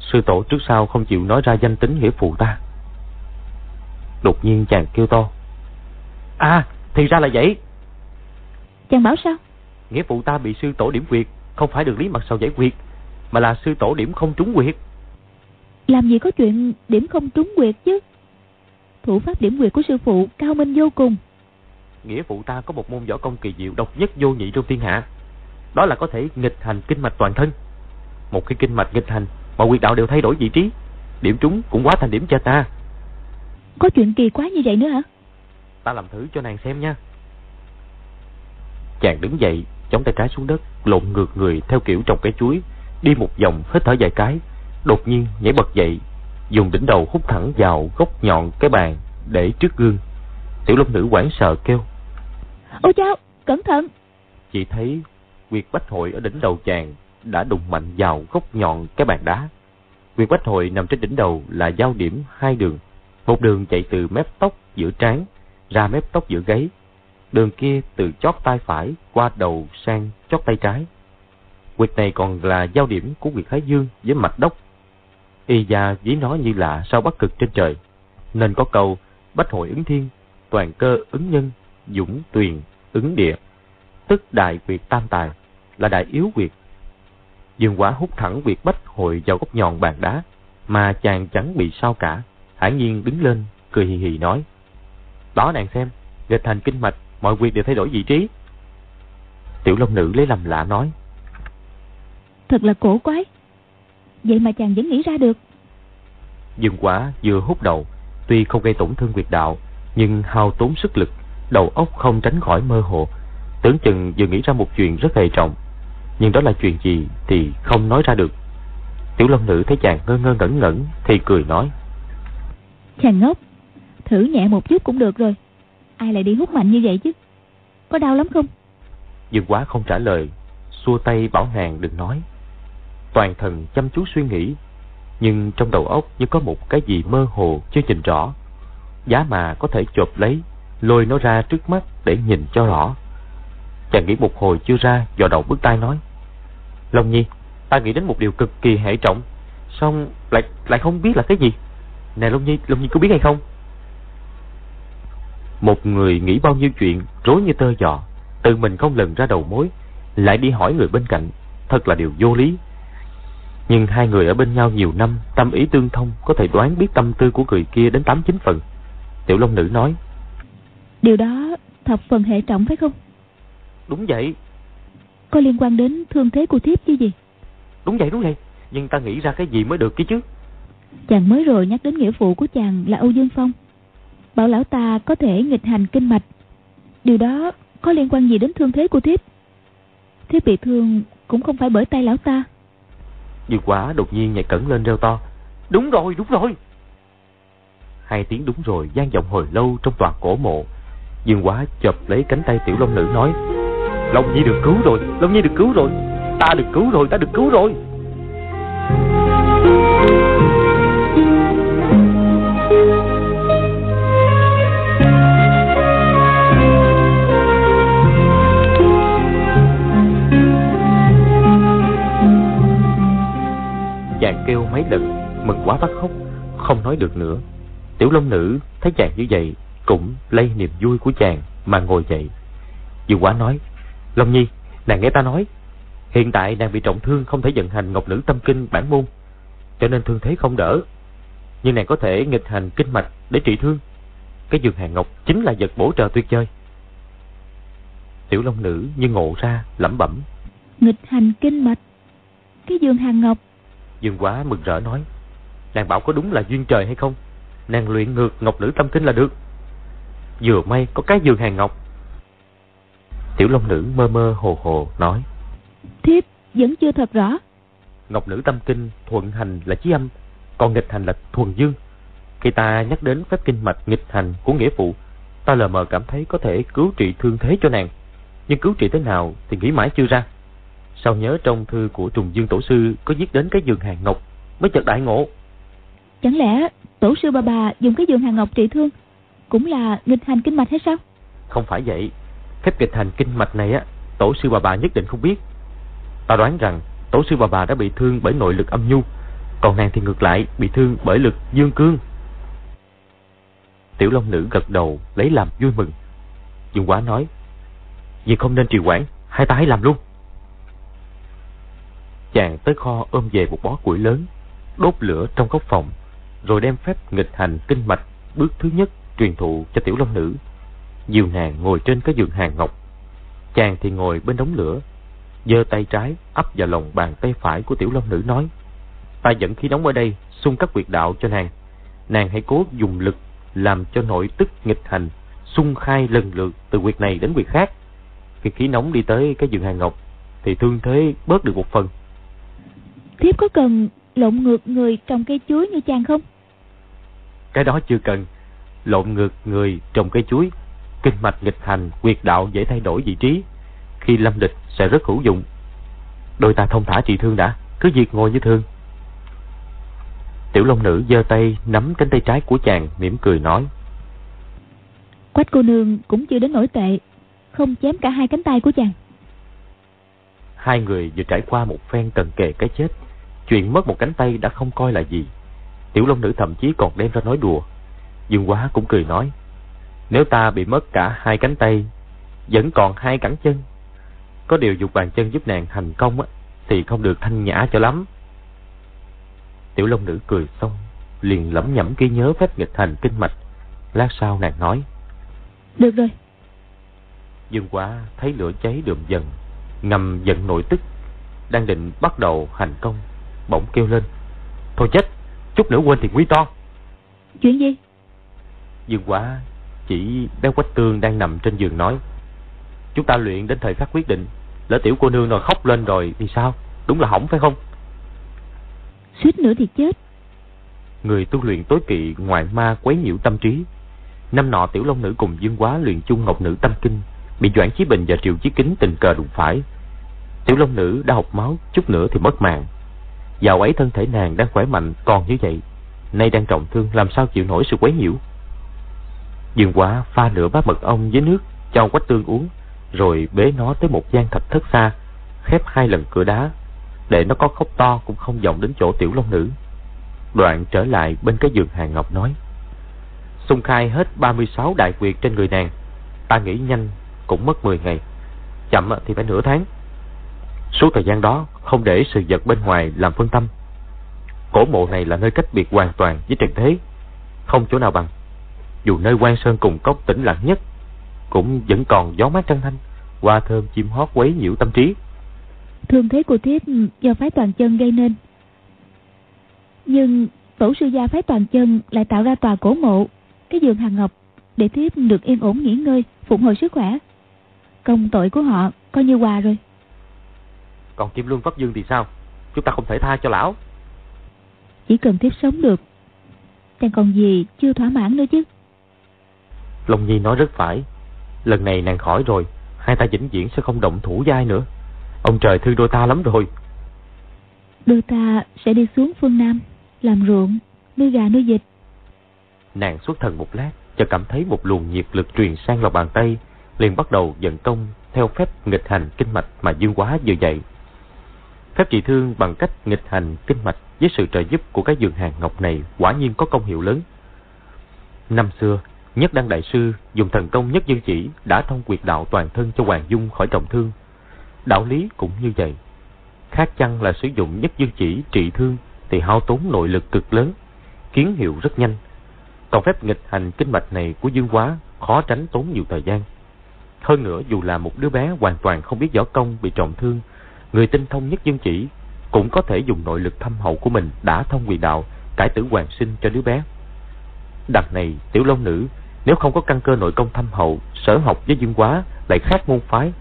Sư tổ trước sau không chịu nói ra danh tính nghĩa phụ ta. Đột nhiên chàng kêu to. À, thì ra là vậy. Chàng bảo sao? Nghĩa phụ ta bị sư tổ điểm quyệt, không phải được Lý Mặt Sầu giải quyết, mà là sư tổ điểm không trúng quyệt. Làm gì có chuyện điểm không trúng quyệt chứ? Thủ pháp điểm quyệt của sư phụ cao minh vô cùng. Nghĩa phụ ta có một môn võ công kỳ diệu độc nhất vô nhị trong thiên hạ. Đó là có thể nghịch hành kinh mạch toàn thân. Một cái kinh mạch nghịch hành Mà quyệt đạo đều thay đổi vị trí Điểm trúng cũng quá thành điểm cho ta. Có chuyện kỳ quá như vậy nữa hả? Ta làm thử cho nàng xem nha. Chàng đứng dậy Chống tay trái xuống đất Lộn ngược người theo kiểu trồng cái chuối Đi một vòng hít thở vài cái Đột nhiên nhảy bật dậy Dùng đỉnh đầu hút thẳng vào góc nhọn cái bàn Để trước gương. Tiểu Long Nữ hoảng sợ kêu Ôi chao cẩn thận. Chỉ thấy Quyệt Bách Hội ở đỉnh đầu chàng Đã đụng mạnh vào góc nhọn cái bàn đá. Quyệt Bách Hội nằm trên đỉnh đầu Là giao điểm hai đường. Một đường chạy từ mép tóc giữa trán Ra mép tóc giữa gáy. Đường kia từ chót tay phải Qua đầu sang chót tay trái Quyệt này còn là giao điểm của quyệt Thái Dương với mạch đốc. Y gia ví nó như là sao bắc cực trên trời, Nên có câu, Bách hội ứng thiên, Toàn cơ ứng nhân, Dũng tuyền ứng địa. Tức đại quyệt tam tài Là đại yếu quyệt Dương quả hút thẳng quyệt bách hội vào góc nhọn bàn đá, Mà chàng chẳng bị sao cả. Hãng nhiên đứng lên, Cười hì hì nói, Đó nàng xem, Nghịch thành kinh mạch, Mọi quyệt đều thay đổi vị trí. Tiểu Long Nữ lấy làm lạ nói Thật là cổ quái. Vậy mà chàng vẫn nghĩ ra được. Dương quả vừa hút đầu Tuy không gây tổn thương quyệt đạo Nhưng hao tốn sức lực Đầu óc không tránh khỏi mơ hồ. Tưởng chừng vừa nghĩ ra một chuyện rất hệ trọng. Nhưng đó là chuyện gì Thì không nói ra được. Tiểu Long Nữ thấy chàng ngơ ngơ ngẩn ngẩn Thì cười nói. Chàng ngốc Thử nhẹ một chút cũng được rồi. Ai lại đi hút mạnh như vậy chứ? Có đau lắm không? Dương quá không trả lời Xua tay bảo nàng đừng nói Toàn thần chăm chú suy nghĩ, Nhưng trong đầu óc như có một cái gì mơ hồ chưa nhìn rõ. Giá mà có thể chộp lấy, Lôi nó ra trước mắt để nhìn cho rõ. Chàng nghĩ một hồi chưa ra, Dò đầu bước tay nói, Long Nhi, Ta nghĩ đến một điều cực kỳ hệ trọng, Xong lại lại không biết là cái gì. Nè Long Nhi Long Nhi có biết hay không? Một người nghĩ bao nhiêu chuyện, Rối như tơ giò, Tự mình không lần ra đầu mối, Lại đi hỏi người bên cạnh. Thật là điều vô lý nhưng hai người ở bên nhau nhiều năm, tâm ý tương thông, có thể đoán biết tâm tư của người kia đến tám chín phần. Tiểu Long Nữ nói. Điều đó thập phần hệ trọng phải không? Đúng vậy. Có liên quan đến thương thế của thiếp chứ gì? Đúng vậy, đúng vậy. Nhưng ta nghĩ ra cái gì mới được kia chứ? Chàng mới rồi nhắc đến nghĩa phụ của chàng là Âu Dương Phong. Bảo lão ta có thể nghịch hành kinh mạch. Điều đó có liên quan gì đến thương thế của thiếp? Thiếp bị thương cũng không phải bởi tay lão ta. Dư quá đột nhiên nhảy cẩn lên reo to. Đúng rồi, đúng rồi. Hai tiếng đúng rồi gian vọng hồi lâu trong toàn cổ mộ. Dương quá chộp lấy cánh tay tiểu long nữ nói. Long Nhi được cứu rồi, Long Nhi được cứu rồi. Ta được cứu rồi, ta được cứu rồi. Kêu mấy lần, Mừng quá bắt khóc, Không nói được nữa. Tiểu Long Nữ thấy chàng như vậy, Cũng lây niềm vui của chàng Mà ngồi dậy. Dương Quá nói, Long Nhi, nàng nghe ta nói, Hiện tại nàng bị trọng thương không thể vận hành Ngọc Nữ Tâm Kinh bản môn, Cho nên thương thế không đỡ. Nhưng nàng có thể nghịch hành kinh mạch để trị thương. Cái giường hàng ngọc chính là vật bổ trợ tuyệt vời. Tiểu Long Nữ như ngộ ra lẩm bẩm, Nghịch hành kinh mạch? Cái giường hàng ngọc Dương Quá mừng rỡ nói Nàng bảo có đúng là duyên trời hay không? Nàng luyện ngược Ngọc Nữ Tâm Kinh là được. Vừa may có cái giường hàng ngọc. Tiểu Long Nữ mơ mơ hồ hồ nói Thiếp vẫn chưa thật rõ. Ngọc Nữ Tâm Kinh thuận hành là chí âm Còn nghịch hành là thuần dương. Khi ta nhắc đến phép kinh mạch nghịch hành của nghĩa phụ Ta lờ mờ cảm thấy có thể cứu trị thương thế cho nàng. Nhưng cứu trị thế nào thì nghĩ mãi chưa ra Sao nhớ trong thư của Trùng Dương Tổ Sư Có viết đến cái giường hàng ngọc Mới chợt đại ngộ? Chẳng lẽ Tổ sư bà bà dùng cái giường hàng ngọc trị thương Cũng là nghịch hành kinh mạch hay sao? Không phải vậy. Phép nghịch hành kinh mạch này á Tổ sư bà bà nhất định không biết. Ta đoán rằng Tổ sư bà bà đã bị thương bởi nội lực âm nhu Còn nàng thì ngược lại Bị thương bởi lực dương cương. Tiểu Long Nữ gật đầu Lấy làm vui mừng. Dương Quá nói Vì không nên trì quản Hai ta hãy làm luôn Chàng tới kho ôm về một bó củi lớn đốt lửa trong góc phòng, rồi đem phép nghịch hành kinh mạch bước thứ nhất truyền thụ cho tiểu long nữ. Diều nàng ngồi trên cái giường hàng ngọc, chàng thì ngồi bên đống lửa, giơ tay trái ấp vào lòng bàn tay phải của tiểu long nữ nói: "Ta dẫn khí nóng ở đây, xung các quyệt đạo cho nàng, nàng hãy cố dùng lực làm cho nội tức nghịch hành xung khai lần lượt từ quyệt này đến quyệt khác. Khi khí nóng đi tới cái giường hàng ngọc thì thương thế bớt được một phần." Thiếp có cần lộn ngược người trồng cây chuối như chàng không? Cái đó chưa cần. Lộn ngược người trồng cây chuối, kinh mạch nghịch hành, quyệt đạo dễ thay đổi vị trí. Khi lâm địch sẽ rất hữu dụng. Đôi ta thông thả trị thương đã, cứ việc ngồi như thường. Tiểu Long Nữ giơ tay nắm cánh tay trái của chàng mỉm cười nói. Quách cô nương cũng chưa đến nổi tệ, không chém cả hai cánh tay của chàng. Hai người vừa trải qua một phen cần kề cái chết, chuyện mất một cánh tay đã không coi là gì. Tiểu Long Nữ thậm chí còn đem ra nói đùa. Dương Quá cũng cười nói, nếu ta bị mất cả hai cánh tay, vẫn còn hai cẳng chân, có điều dục bàn chân giúp nàng thành công á, thì không được thanh nhã cho lắm. Tiểu Long Nữ cười xong, liền lẩm nhẩm ghi nhớ phép nghịch thành kinh mạch. Lát sau nàng nói, Được rồi. Dương Quá thấy lửa cháy đượm dần, ngầm giận nội tức, đang định bắt đầu hành công, bỗng kêu lên. Thôi chết, chút nữa quên thì nguy to. Chuyện gì? Dương Quá chỉ bé Quách Tương đang nằm trên giường nói. Chúng ta luyện đến thời khắc quyết định, lỡ tiểu cô nương rồi khóc lên rồi thì sao? Đúng là hỏng phải không? Suýt nữa thì chết. Người tu luyện tối kỵ ngoại ma quấy nhiễu tâm trí. Năm nọ tiểu long nữ cùng Dương Quá luyện chung ngọc nữ tâm kinh, bị Doãn Chí Bình và Triệu Chí Kính tình cờ đụng phải. Tiểu long nữ đã học máu, chút nữa thì mất mạng. Dạo ấy thân thể nàng đang khỏe mạnh còn như vậy, nay đang trọng thương làm sao chịu nổi sự quấy nhiễu. Dương Quá pha nửa bát mật ong với nước cho Quách Tương uống, rồi bế nó tới một gian thạch thất xa, khép hai lần cửa đá, để nó có khóc to cũng không vọng đến chỗ tiểu long nữ. Đoạn trở lại bên cái giường hàng ngọc nói, xung khai hết 36 đại quyệt trên người nàng, ta nghĩ nhanh cũng mất 10 ngày, chậm thì phải nửa tháng. Suốt thời gian đó không để sự vật bên ngoài làm phân tâm. Cổ mộ này là nơi cách biệt hoàn toàn với trần thế, không chỗ nào bằng. Dù nơi quan sơn cùng cốc tĩnh lặng nhất, cũng vẫn còn gió mát trăng thanh, hoa thơm chim hót quấy nhiễu tâm trí. Thương thế của thiếp do phái toàn chân gây nên. Nhưng tổ sư gia phái toàn chân lại tạo ra tòa cổ mộ, cái giường hàng ngọc, để thiếp được yên ổn nghỉ ngơi, phụng hồi sức khỏe. Công tội của họ coi như hòa rồi. Còn Kim Luân Pháp Dương thì sao? Chúng ta không thể tha cho lão. Chỉ cần thiếp sống được, chẳng còn gì chưa thỏa mãn nữa chứ. Long Nhi nói rất phải. Lần này nàng khỏi rồi, hai ta vĩnh viễn sẽ không động thủ dai nữa. Ông trời thương đôi ta lắm rồi. Đôi ta sẽ đi xuống phương Nam, làm ruộng, nuôi gà nuôi vịt. Nàng xuất thần một lát, cho cảm thấy một luồng nhiệt lực truyền sang lòng bàn tay, liền bắt đầu dẫn công theo phép nghịch hành kinh mạch mà Dương Quá vừa dạy. Phép trị thương bằng cách nghịch hành kinh mạch với sự trợ giúp của cái giường hàng ngọc này quả nhiên có công hiệu lớn. Năm xưa, Nhất Đăng Đại Sư dùng thần công nhất dương chỉ đã thông quyệt đạo toàn thân cho Hoàng Dung khỏi trọng thương. Đạo lý cũng như vậy. Khác chăng là sử dụng nhất dương chỉ trị thương thì hao tốn nội lực cực lớn, kiến hiệu rất nhanh. Còn phép nghịch hành kinh mạch này của Dương Quá khó tránh tốn nhiều thời gian. Hơn nữa dù là một đứa bé hoàn toàn không biết võ công bị trọng thương, người tinh thông nhất dương chỉ cũng có thể dùng nội lực thâm hậu của mình đã thông quyền đạo cải tử hoàn sinh cho đứa bé. Đằng này tiểu long nữ nếu không có căn cơ nội công thâm hậu sở học với dương quá lại khác môn phái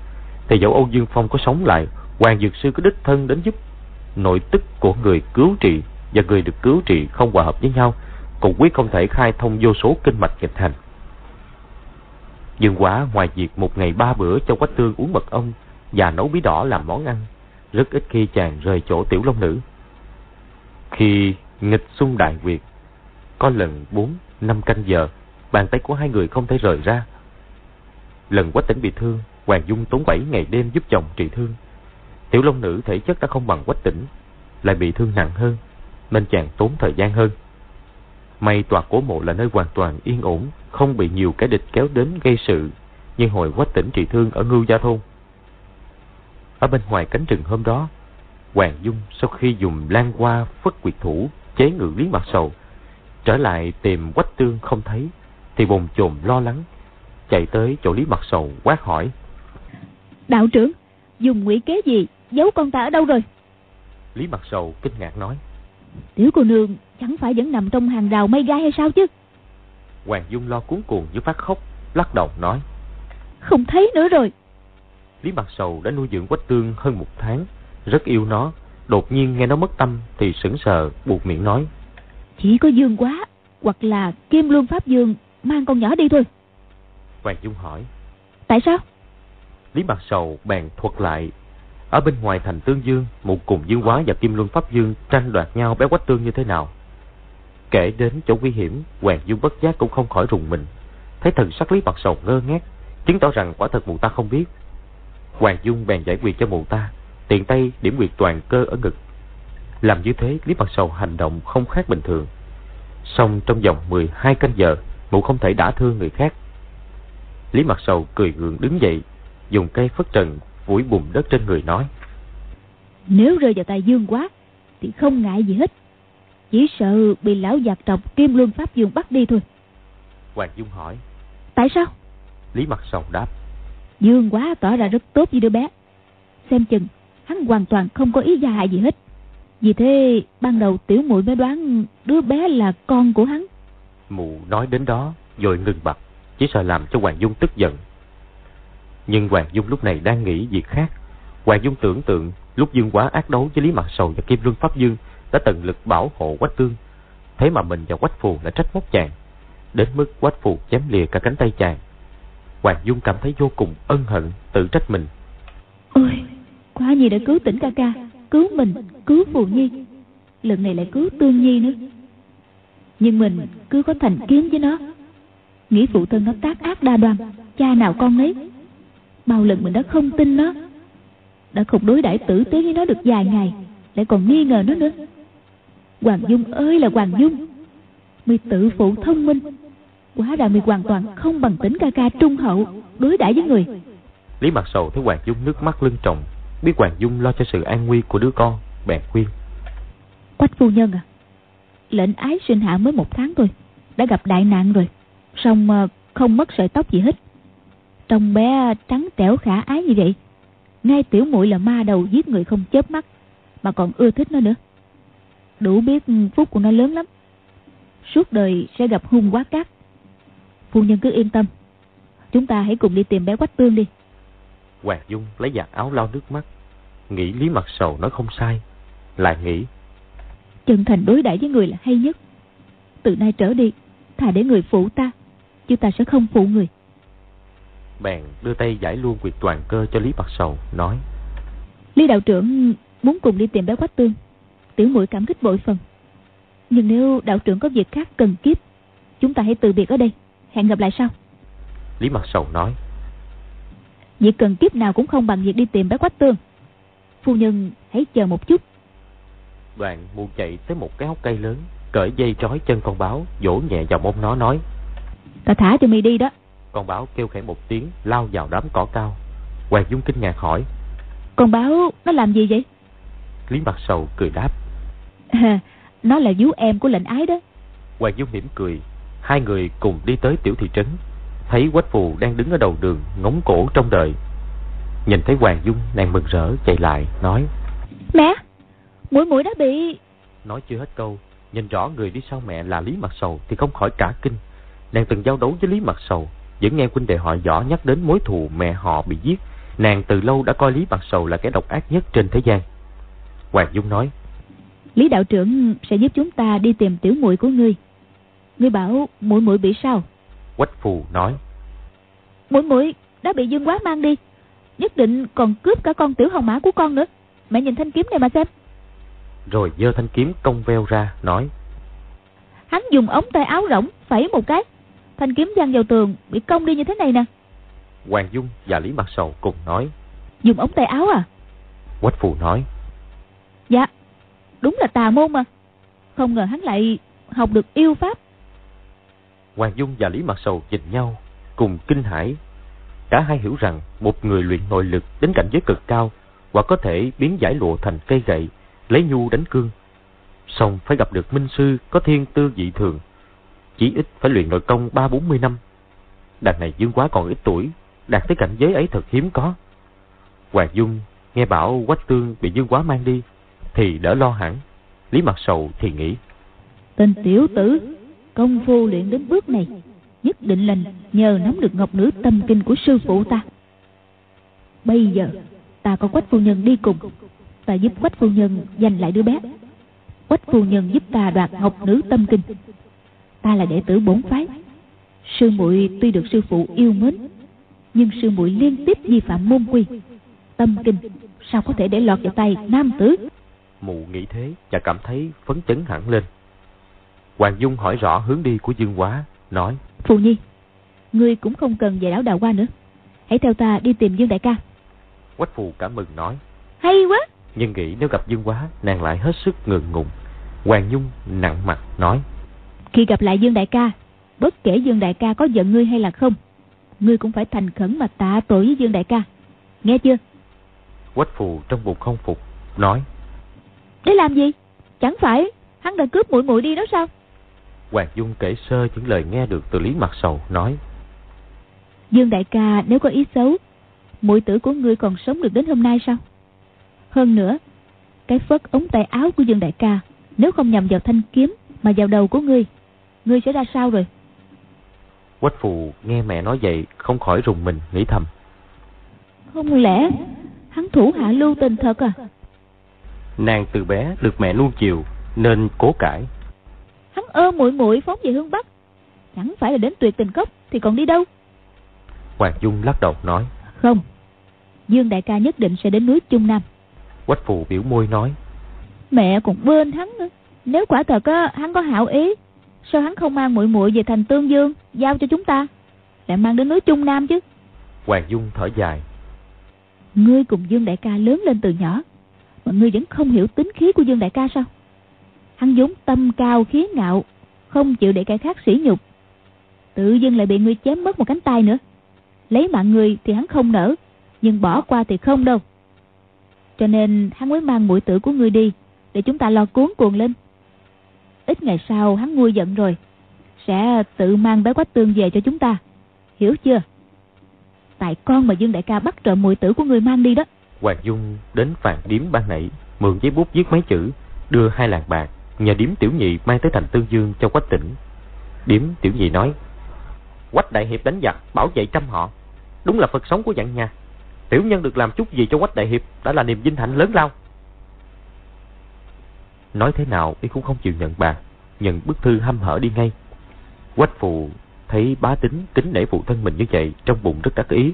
thì dẫu Âu Dương Phong có sống lại Hoàng Dược Sư có đích thân đến giúp nội tức của người cứu trị và người được cứu trị không hòa hợp với nhau cũng quyết không thể khai thông vô số kinh mạch nghịch hành. Dương Quá ngoài việc một ngày ba bữa cho Quách Tương uống mật ong và nấu bí đỏ làm món ăn, rất ít khi chàng rời chỗ tiểu long nữ. Khi nghịch xung đại Việt, có lần bốn năm canh giờ, bàn tay của hai người không thể rời ra. Lần Quách Tĩnh bị thương, Hoàng Dung tốn bảy ngày đêm giúp chồng trị thương. Tiểu Long Nữ thể chất đã không bằng Quách Tĩnh, lại bị thương nặng hơn, nên chàng tốn thời gian hơn. May tòa cổ mộ là nơi hoàn toàn yên ổn, không bị nhiều kẻ địch kéo đến gây sự, nhưng hồi Quách Tĩnh trị thương ở Ngưu Gia Thôn. Ở bên ngoài cánh rừng hôm đó, Hoàng Dung sau khi dùng lan hoa phất quyệt thủ chế ngự Lý Mặt Sầu. Trở lại tìm quách tương không thấy, thì bồn chồn lo lắng, chạy tới chỗ Lý Mặt Sầu quát hỏi. Đạo trưởng, dùng quỷ kế gì, giấu con ta ở đâu rồi? Lý Mặt Sầu kinh ngạc nói. Tiểu cô nương chẳng phải vẫn nằm trong hàng rào mây gai hay sao chứ? Hoàng Dung lo cuốn cuồng như phát khóc, lắc đầu nói. Không thấy nữa rồi. Lý Mặt Sầu đã nuôi dưỡng Quách Tương hơn một tháng, rất yêu nó. Đột nhiên nghe nó mất tâm thì sững sờ, buộc miệng nói. Chỉ có Dương quá, hoặc là Kim Luân Pháp Dương mang con nhỏ đi thôi. Hoàng Dung hỏi. Tại sao? Lý Mặt Sầu bèn thuật lại. Ở bên ngoài thành Tương Dương, một cùng Dương Quá và Kim Luân Pháp Dương tranh đoạt nhau bé Quách Tương như thế nào. Kể đến chỗ nguy hiểm, Hoàng Dung bất giác cũng không khỏi rùng mình. Thấy thần sắc Lý Mặt Sầu ngơ ngác, chứng tỏ rằng quả thật mụ ta không biết. Hoàng Dung bèn giải quyết cho mụ ta, tiện tay điểm quyệt toàn cơ ở ngực. Làm như thế, Lý Mặt Sầu hành động không khác bình thường. Xong trong vòng 12 canh giờ, mụ không thể đả thương người khác. Lý Mặt Sầu cười gượng đứng dậy, dùng cây phất trần vũi bùn đất trên người nói. Nếu rơi vào tay Dương quá, thì không ngại gì hết. Chỉ sợ bị lão giặc trọc Kim Luân Pháp Dương bắt đi thôi. Hoàng Dung hỏi. Tại sao? Lý Mặt Sầu đáp. Dương quá tỏ ra rất tốt với đứa bé. Xem chừng, hắn hoàn toàn không có ý gia hại gì hết. Vì thế, ban đầu tiểu muội mới đoán đứa bé là con của hắn. Mụ nói đến đó, rồi ngừng bặt, chỉ sợ làm cho Hoàng Dung tức giận. Nhưng Hoàng Dung lúc này đang nghĩ việc khác. Hoàng Dung tưởng tượng lúc Dương quá ác đấu với Lý Mặt Sầu và Kim Luân Pháp Dương đã tận lực bảo hộ Quách Tương. Thế mà mình và Quách Phù lại trách móc chàng. Đến mức Quách Phù chém lìa cả cánh tay chàng. Hoàng Dung cảm thấy vô cùng ân hận, tự trách mình. Ôi, quá nhi đã cứu tỉnh ca ca, cứu mình, cứu Phù Nhi. Lần này lại cứu Tương Nhi nữa. Nhưng mình cứ có thành kiến với nó. Nghĩ phụ thân nó tác ác đa đoan, cha nào con nấy. Bao lần mình đã không tin nó. Đã không đối đãi tử tế với nó được vài ngày, lại còn nghi ngờ nó nữa. Hoàng Dung ơi là Hoàng Dung, mi tự phụ thông minh, quá ra mi hoàn toàn không bằng tính ca ca trung hậu đối đãi với người. Lý mặt sầu thấy hoàng dung nước mắt lưng tròng biết hoàng dung lo cho sự an nguy của đứa con bèn khuyên. Quách phu nhân à lệnh ái sinh hạ mới một tháng thôi đã gặp đại nạn rồi song ờ, không mất sợi tóc gì hết. Trong bé trắng trẻo khả ái như vậy ngay tiểu muội là ma đầu giết người không chớp mắt mà còn ưa thích nó nữa. Đủ biết phúc của nó lớn lắm. Suốt đời sẽ gặp hung quá cát Phu nhân cứ yên tâm. Chúng ta hãy cùng đi tìm bé Quách Tương đi. Hoàng Dung lấy giặt áo lau nước mắt Nghĩ Lý Mặt Sầu nói không sai Lại nghĩ. Chân thành đối đãi với người là hay nhất. Từ nay trở đi Thà để người phụ ta Chứ ta sẽ không phụ người. Bèn đưa tay giải luôn quyệt toàn cơ cho Lý Mặt Sầu Nói. Lý đạo trưởng muốn cùng đi tìm bé Quách Tương. Tiểu muội cảm kích bội phần. Nhưng nếu đạo trưởng có việc khác cần kiếp Chúng ta hãy từ biệt ở đây Hẹn gặp lại sau. Lý Mặt Sầu nói. Việc cần kiếp nào cũng không bằng việc đi tìm bé Quách Tương. Phu nhân hãy chờ một chút. Đoàn mu chạy tới một cái hốc cây lớn Cởi dây trói chân con báo Vỗ nhẹ vào mông nó nói. Ta thả cho mi đi đó. Con báo kêu khẽ một tiếng Lao vào đám cỏ cao. Hoàng Dung kinh ngạc hỏi. Con báo nó làm gì vậy? Lý Mặt Sầu cười đáp. À, <laughs> Nó là vú em của lệnh ái đó. Hoàng Dung mỉm cười Hai người cùng đi tới tiểu thị trấn. Thấy quách phù đang đứng ở đầu đường Ngóng cổ trong đời. Nhìn thấy Hoàng Dung nàng mừng rỡ chạy lại Nói Mẹ Mũi mũi đã bị Nói chưa hết câu Nhìn rõ người đi sau mẹ là Lý Mặt Sầu Thì không khỏi cả kinh. Nàng từng giao đấu với Lý Mặt Sầu Vẫn nghe huynh đệ họ võ nhắc đến mối thù mẹ họ bị giết. Nàng từ lâu đã coi Lý Mặt Sầu là kẻ độc ác nhất trên thế gian. Hoàng Dung nói Lý đạo trưởng sẽ giúp chúng ta đi tìm tiểu muội của ngươi Ngươi bảo mũi mũi bị sao? Quách phù nói. Mũi mũi đã bị Dương Quá mang đi. Nhất định còn cướp cả con tiểu hồng mã của con nữa. Mẹ nhìn thanh kiếm này mà xem. Rồi giơ thanh kiếm cong veo ra, nói. Hắn dùng ống tay áo rỗng, phẩy một cái. Thanh kiếm văng vào tường, bị cong đi như thế này nè. Hoàng Dung và Lý Mặt Sầu cùng nói. Dùng ống tay áo à? Quách phù nói. Dạ, đúng là tà môn mà. Không ngờ hắn lại học được yêu pháp Hoàng Dung và Lý Mặt Sầu nhìn nhau, cùng kinh hãi. Cả hai hiểu rằng một người luyện nội lực đến cảnh giới cực cao, hoặc có thể biến giải lụa thành cây gậy, lấy nhu đánh cương. Xong phải gặp được minh sư có thiên tư dị thường. Chỉ ít phải luyện nội công ba bốn mươi năm. Đàn này dương quá còn ít tuổi, đạt tới cảnh giới ấy thật hiếm có. Hoàng Dung nghe bảo Quách Tương bị dương quá mang đi, thì đỡ lo hẳn. Lý Mặt Sầu thì nghĩ. Tên tiểu tử, công phu luyện đến bước này, nhất định là nhờ nắm được ngọc nữ tâm kinh của sư phụ ta. Bây giờ, ta có Quách Phu Nhân đi cùng, ta giúp Quách Phu Nhân giành lại đứa bé. Quách Phu Nhân giúp ta đoạt ngọc nữ tâm kinh. Ta là đệ tử bổn phái. Sư muội tuy được sư phụ yêu mến, nhưng sư muội liên tiếp vi phạm môn quy. Tâm kinh sao có thể để lọt vào tay nam tử? Mụ nghĩ thế và cảm thấy phấn chấn hẳn lên. Hoàng Dung hỏi rõ hướng đi của Dương Quá, nói. Phù Nhi, ngươi cũng không cần về đảo Đào Hoa nữa. Hãy theo ta đi tìm Dương Đại ca. Quách Phù cảm mừng nói. Hay quá! Nhưng nghĩ nếu gặp Dương Quá, nàng lại hết sức ngượng ngùng. Hoàng Dung nặng mặt nói. Khi gặp lại Dương Đại ca, bất kể Dương Đại ca có giận ngươi hay là không, ngươi cũng phải thành khẩn mà tạ tội với Dương Đại ca. Nghe chưa? Quách Phù trong bụng không phục, nói. Để làm gì? Chẳng phải hắn đã cướp muội muội đi đó sao? Hoàng Dung kể sơ những lời nghe được từ Lý Mặt Sầu nói. Dương đại ca nếu có ý xấu, muội tử của ngươi còn sống được đến hôm nay sao? Hơn nữa, cái phất ống tay áo của Dương đại ca nếu không nhằm vào thanh kiếm mà vào đầu của ngươi, ngươi sẽ ra sao rồi? Quách phù nghe mẹ nói vậy không khỏi rùng mình nghĩ thầm. Không lẽ hắn thủ hạ lưu tình thật à? Nàng từ bé được mẹ nuông chiều nên cố cãi. Hắn ôm muội muội phóng về hướng Bắc, chẳng phải là đến tuyệt tình cốc thì còn đi đâu? Hoàng Dung lắc đầu nói. Không, Dương đại ca nhất định sẽ đến núi Trung Nam. Quách phù biểu môi nói. Mẹ còn bên hắn nữa. Nếu quả thật á, hắn có hảo ý, sao hắn không mang muội muội về thành Tương Dương, giao cho chúng ta, lại mang đến núi Trung Nam chứ? Hoàng Dung thở dài. Ngươi cùng Dương đại ca lớn lên từ nhỏ, mà ngươi vẫn không hiểu tính khí của Dương đại ca sao? Hắn vốn tâm cao khí ngạo, không chịu để kẻ khác sỉ nhục. Tự dưng lại bị ngươi chém mất một cánh tay nữa. Lấy mạng người thì hắn không nỡ, nhưng bỏ qua thì không đâu. Cho nên hắn mới mang mũi tử của ngươi đi, để chúng ta lo cuốn cuồng lên. Ít ngày sau hắn nguôi giận rồi, sẽ tự mang bé quách tương về cho chúng ta. Hiểu chưa? Tại con mà Dương Đại ca bắt trộm mũi tử của người mang đi đó. Hoàng Dung đến phàn điếm ban nãy, mượn giấy bút viết mấy chữ, đưa hai lạng bạc, nhờ điếm tiểu nhị mang tới thành Tương Dương cho quách tỉnh. Điếm tiểu nhị nói, Quách Đại Hiệp đánh giặc, bảo vệ trăm họ. Đúng là Phật sống của dặn nhà. Tiểu nhân được làm chút gì cho Quách Đại Hiệp đã là niềm vinh hạnh lớn lao. Nói thế nào y cũng không chịu nhận bà nhận bức thư hăm hở đi ngay. Quách Phù thấy bá tính kính nể phụ thân mình như vậy trong bụng rất đắc ý.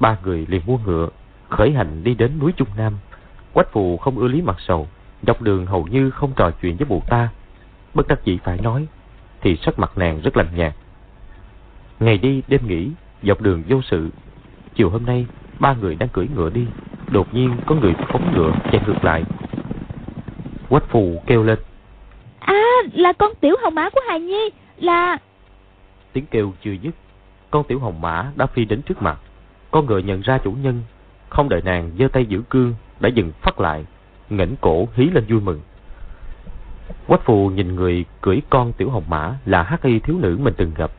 Ba người liền mua ngựa, khởi hành đi đến núi Trung Nam. Quách Phù không ưa lý mặt sầu, dọc đường hầu như không trò chuyện với mụ ta. Bất đắc dĩ phải nói, thì sắc mặt nàng rất lạnh nhạt. Ngày đi đêm nghỉ, dọc đường vô sự. Chiều hôm nay, ba người đang cưỡi ngựa đi. Đột nhiên có người phóng ngựa chạy ngược lại. Quách phù kêu lên. À, là con tiểu hồng mã của Hài Nhi, là... Tiếng kêu chưa dứt, con tiểu hồng mã đã phi đến trước mặt. Con ngựa nhận ra chủ nhân, không đợi nàng giơ tay giữ cương, đã dừng phát lại, ngẩng cổ hí lên vui mừng. Quách phù nhìn người cưỡi con tiểu hồng mã là hắc y thiếu nữ mình từng gặp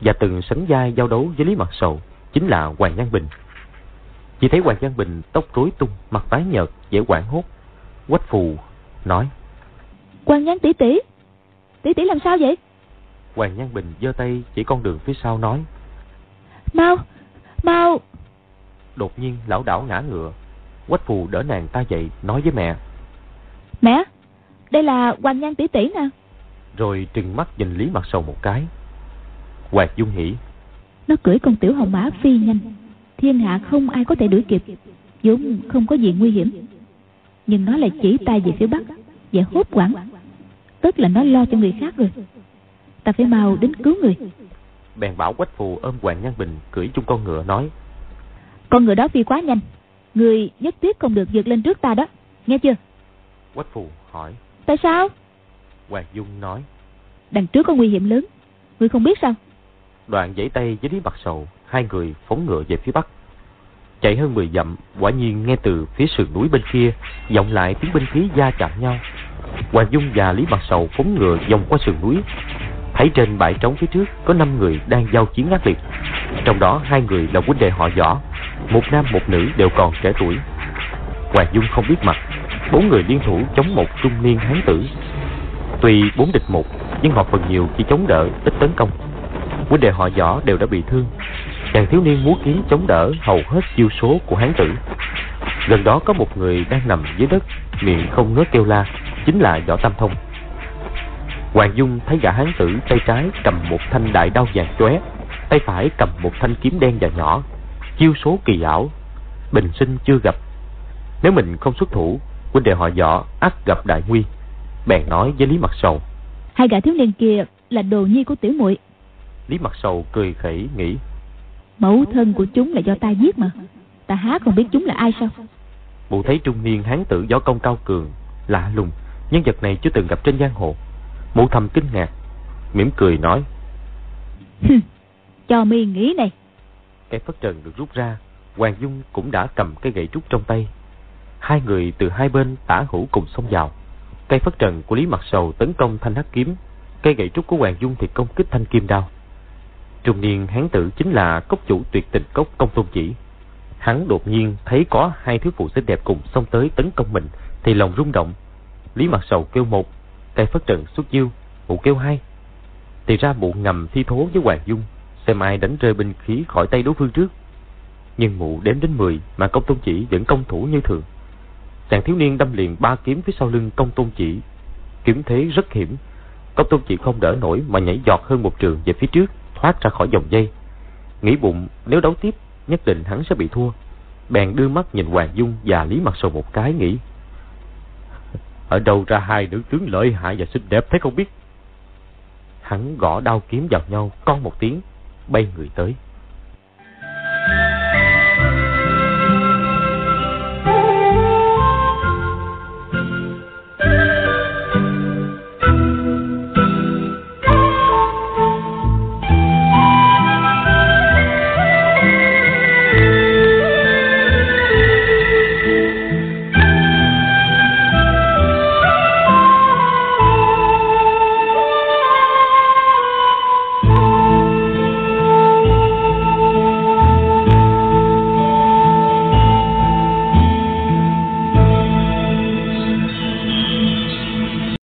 và từng sánh vai giao đấu với Lý Mặt Sầu, chính là Hoàng Nhan Bình. Chỉ thấy Hoàng Nhan Bình tóc rối tung, mặt tái nhợt, dễ quảng hốt. Quách phù nói: "Hoàng Nhan tỷ tỷ, tỷ tỷ làm sao vậy?" Hoàng Nhan Bình giơ tay chỉ con đường phía sau nói: "Mau, mau!" Đột nhiên lão đảo ngã ngựa, Quách phù đỡ nàng ta dậy nói với mẹ: "Mẹ, đây là Hoàng Nhan tỷ tỷ nè. Rồi trừng mắt nhìn Lý Mặt Sầu một cái. Hoàng Dung hỉ. Nó cưỡi con tiểu hồng mã phi nhanh. Thiên hạ không ai có thể đuổi kịp. vốn không có gì nguy hiểm. Nhưng nó lại chỉ tay về phía bắc và hốt quảng. Tức là nó lo cho người khác rồi. Ta phải mau đến cứu người. Bèn bảo Quách Phù ôm Hoàng Nhan Bình cưỡi chung con ngựa nói. Con ngựa đó phi quá nhanh. Người nhất thiết không được vượt lên trước ta đó. Nghe chưa? Quách Phù hỏi. Tại sao? Hoàng Dung nói. Đằng trước có nguy hiểm lớn. Ngươi không biết sao? Đoạn giãy tay với Lý Mặt Sầu, hai người phóng ngựa về phía bắc. Chạy hơn 10 dặm, quả nhiên nghe từ phía sườn núi bên kia vọng lại tiếng binh khí va chạm nhau. Hoàng Dung và Lý Mặt Sầu phóng ngựa vòng qua sườn núi. Thấy trên bãi trống phía trước có 5 người đang giao chiến ác liệt. Trong đó hai người là huynh đệ họ võ, một nam một nữ đều còn trẻ tuổi. Hoàng Dung không biết mặt, bốn người liên thủ chống một trung niên hán tử. Tuy bốn địch một, nhưng họ phần nhiều chỉ chống đỡ, ít tấn công. Huynh đệ họ võ đều đã bị thương, chàng thiếu niên múa kiếm chống đỡ hầu hết chiêu số của hán tử gần đó có một người đang nằm dưới đất miệng không ngớt kêu la chính là võ tam thông hoàng dung thấy gã hán tử tay trái cầm một thanh đại đao vàng chóe tay phải cầm một thanh kiếm đen và nhỏ chiêu số kỳ ảo bình sinh chưa gặp. Nếu mình không xuất thủ huynh đệ họ võ ắt gặp đại nguy bèn nói với lý mặt sầu. Hai gã thiếu niên kia là đồ nhi của tiểu muội. Lý mặt sầu cười khẩy nghĩ Mẫu thân của chúng là do ta giết mà. Ta há còn biết chúng là ai sao? Mụ thấy trung niên hán tử gió công cao cường Lạ lùng Nhân vật này chưa từng gặp trên giang hồ. Mụ thầm kinh ngạc mỉm cười nói Cho mi nghĩ này cây phất trần được rút ra Hoàng Dung cũng đã cầm cây gậy trúc trong tay Hai người từ hai bên tả hữu cùng xông vào Cây phất trần của Lý Mặt Sầu tấn công thanh hắc kiếm Cây gậy trúc của Hoàng Dung thì công kích thanh kim đao Trung niên hán tử chính là cốc chủ tuyệt tình cốc công tôn chỉ. Hắn đột nhiên thấy có hai thiếu phụ xinh đẹp cùng xông tới tấn công mình thì lòng rung động. Lý mặt sầu kêu một, cây phất trần xuất chiêu, mụ kêu hai. Thì ra mụ ngầm thi thố với Hoàng Dung, xem ai đánh rơi binh khí khỏi tay đối phương trước. Nhưng mụ đếm đến mười mà công tôn chỉ vẫn công thủ như thường. Chàng thiếu niên đâm liền ba kiếm phía sau lưng công tôn chỉ. Kiếm thế rất hiểm, công tôn chỉ không đỡ nổi mà nhảy giọt hơn một trường về phía trước thoát ra khỏi dòng dây. Nghĩ bụng nếu đấu tiếp, nhất định hắn sẽ bị thua. Bèn đưa mắt nhìn Hoàng Dung và Lý Mặt Sầu một cái nghĩ. Ở đâu ra hai nữ tướng lợi hại và xinh đẹp thế không biết. Hắn gõ đao kiếm vào nhau con một tiếng, bay người tới.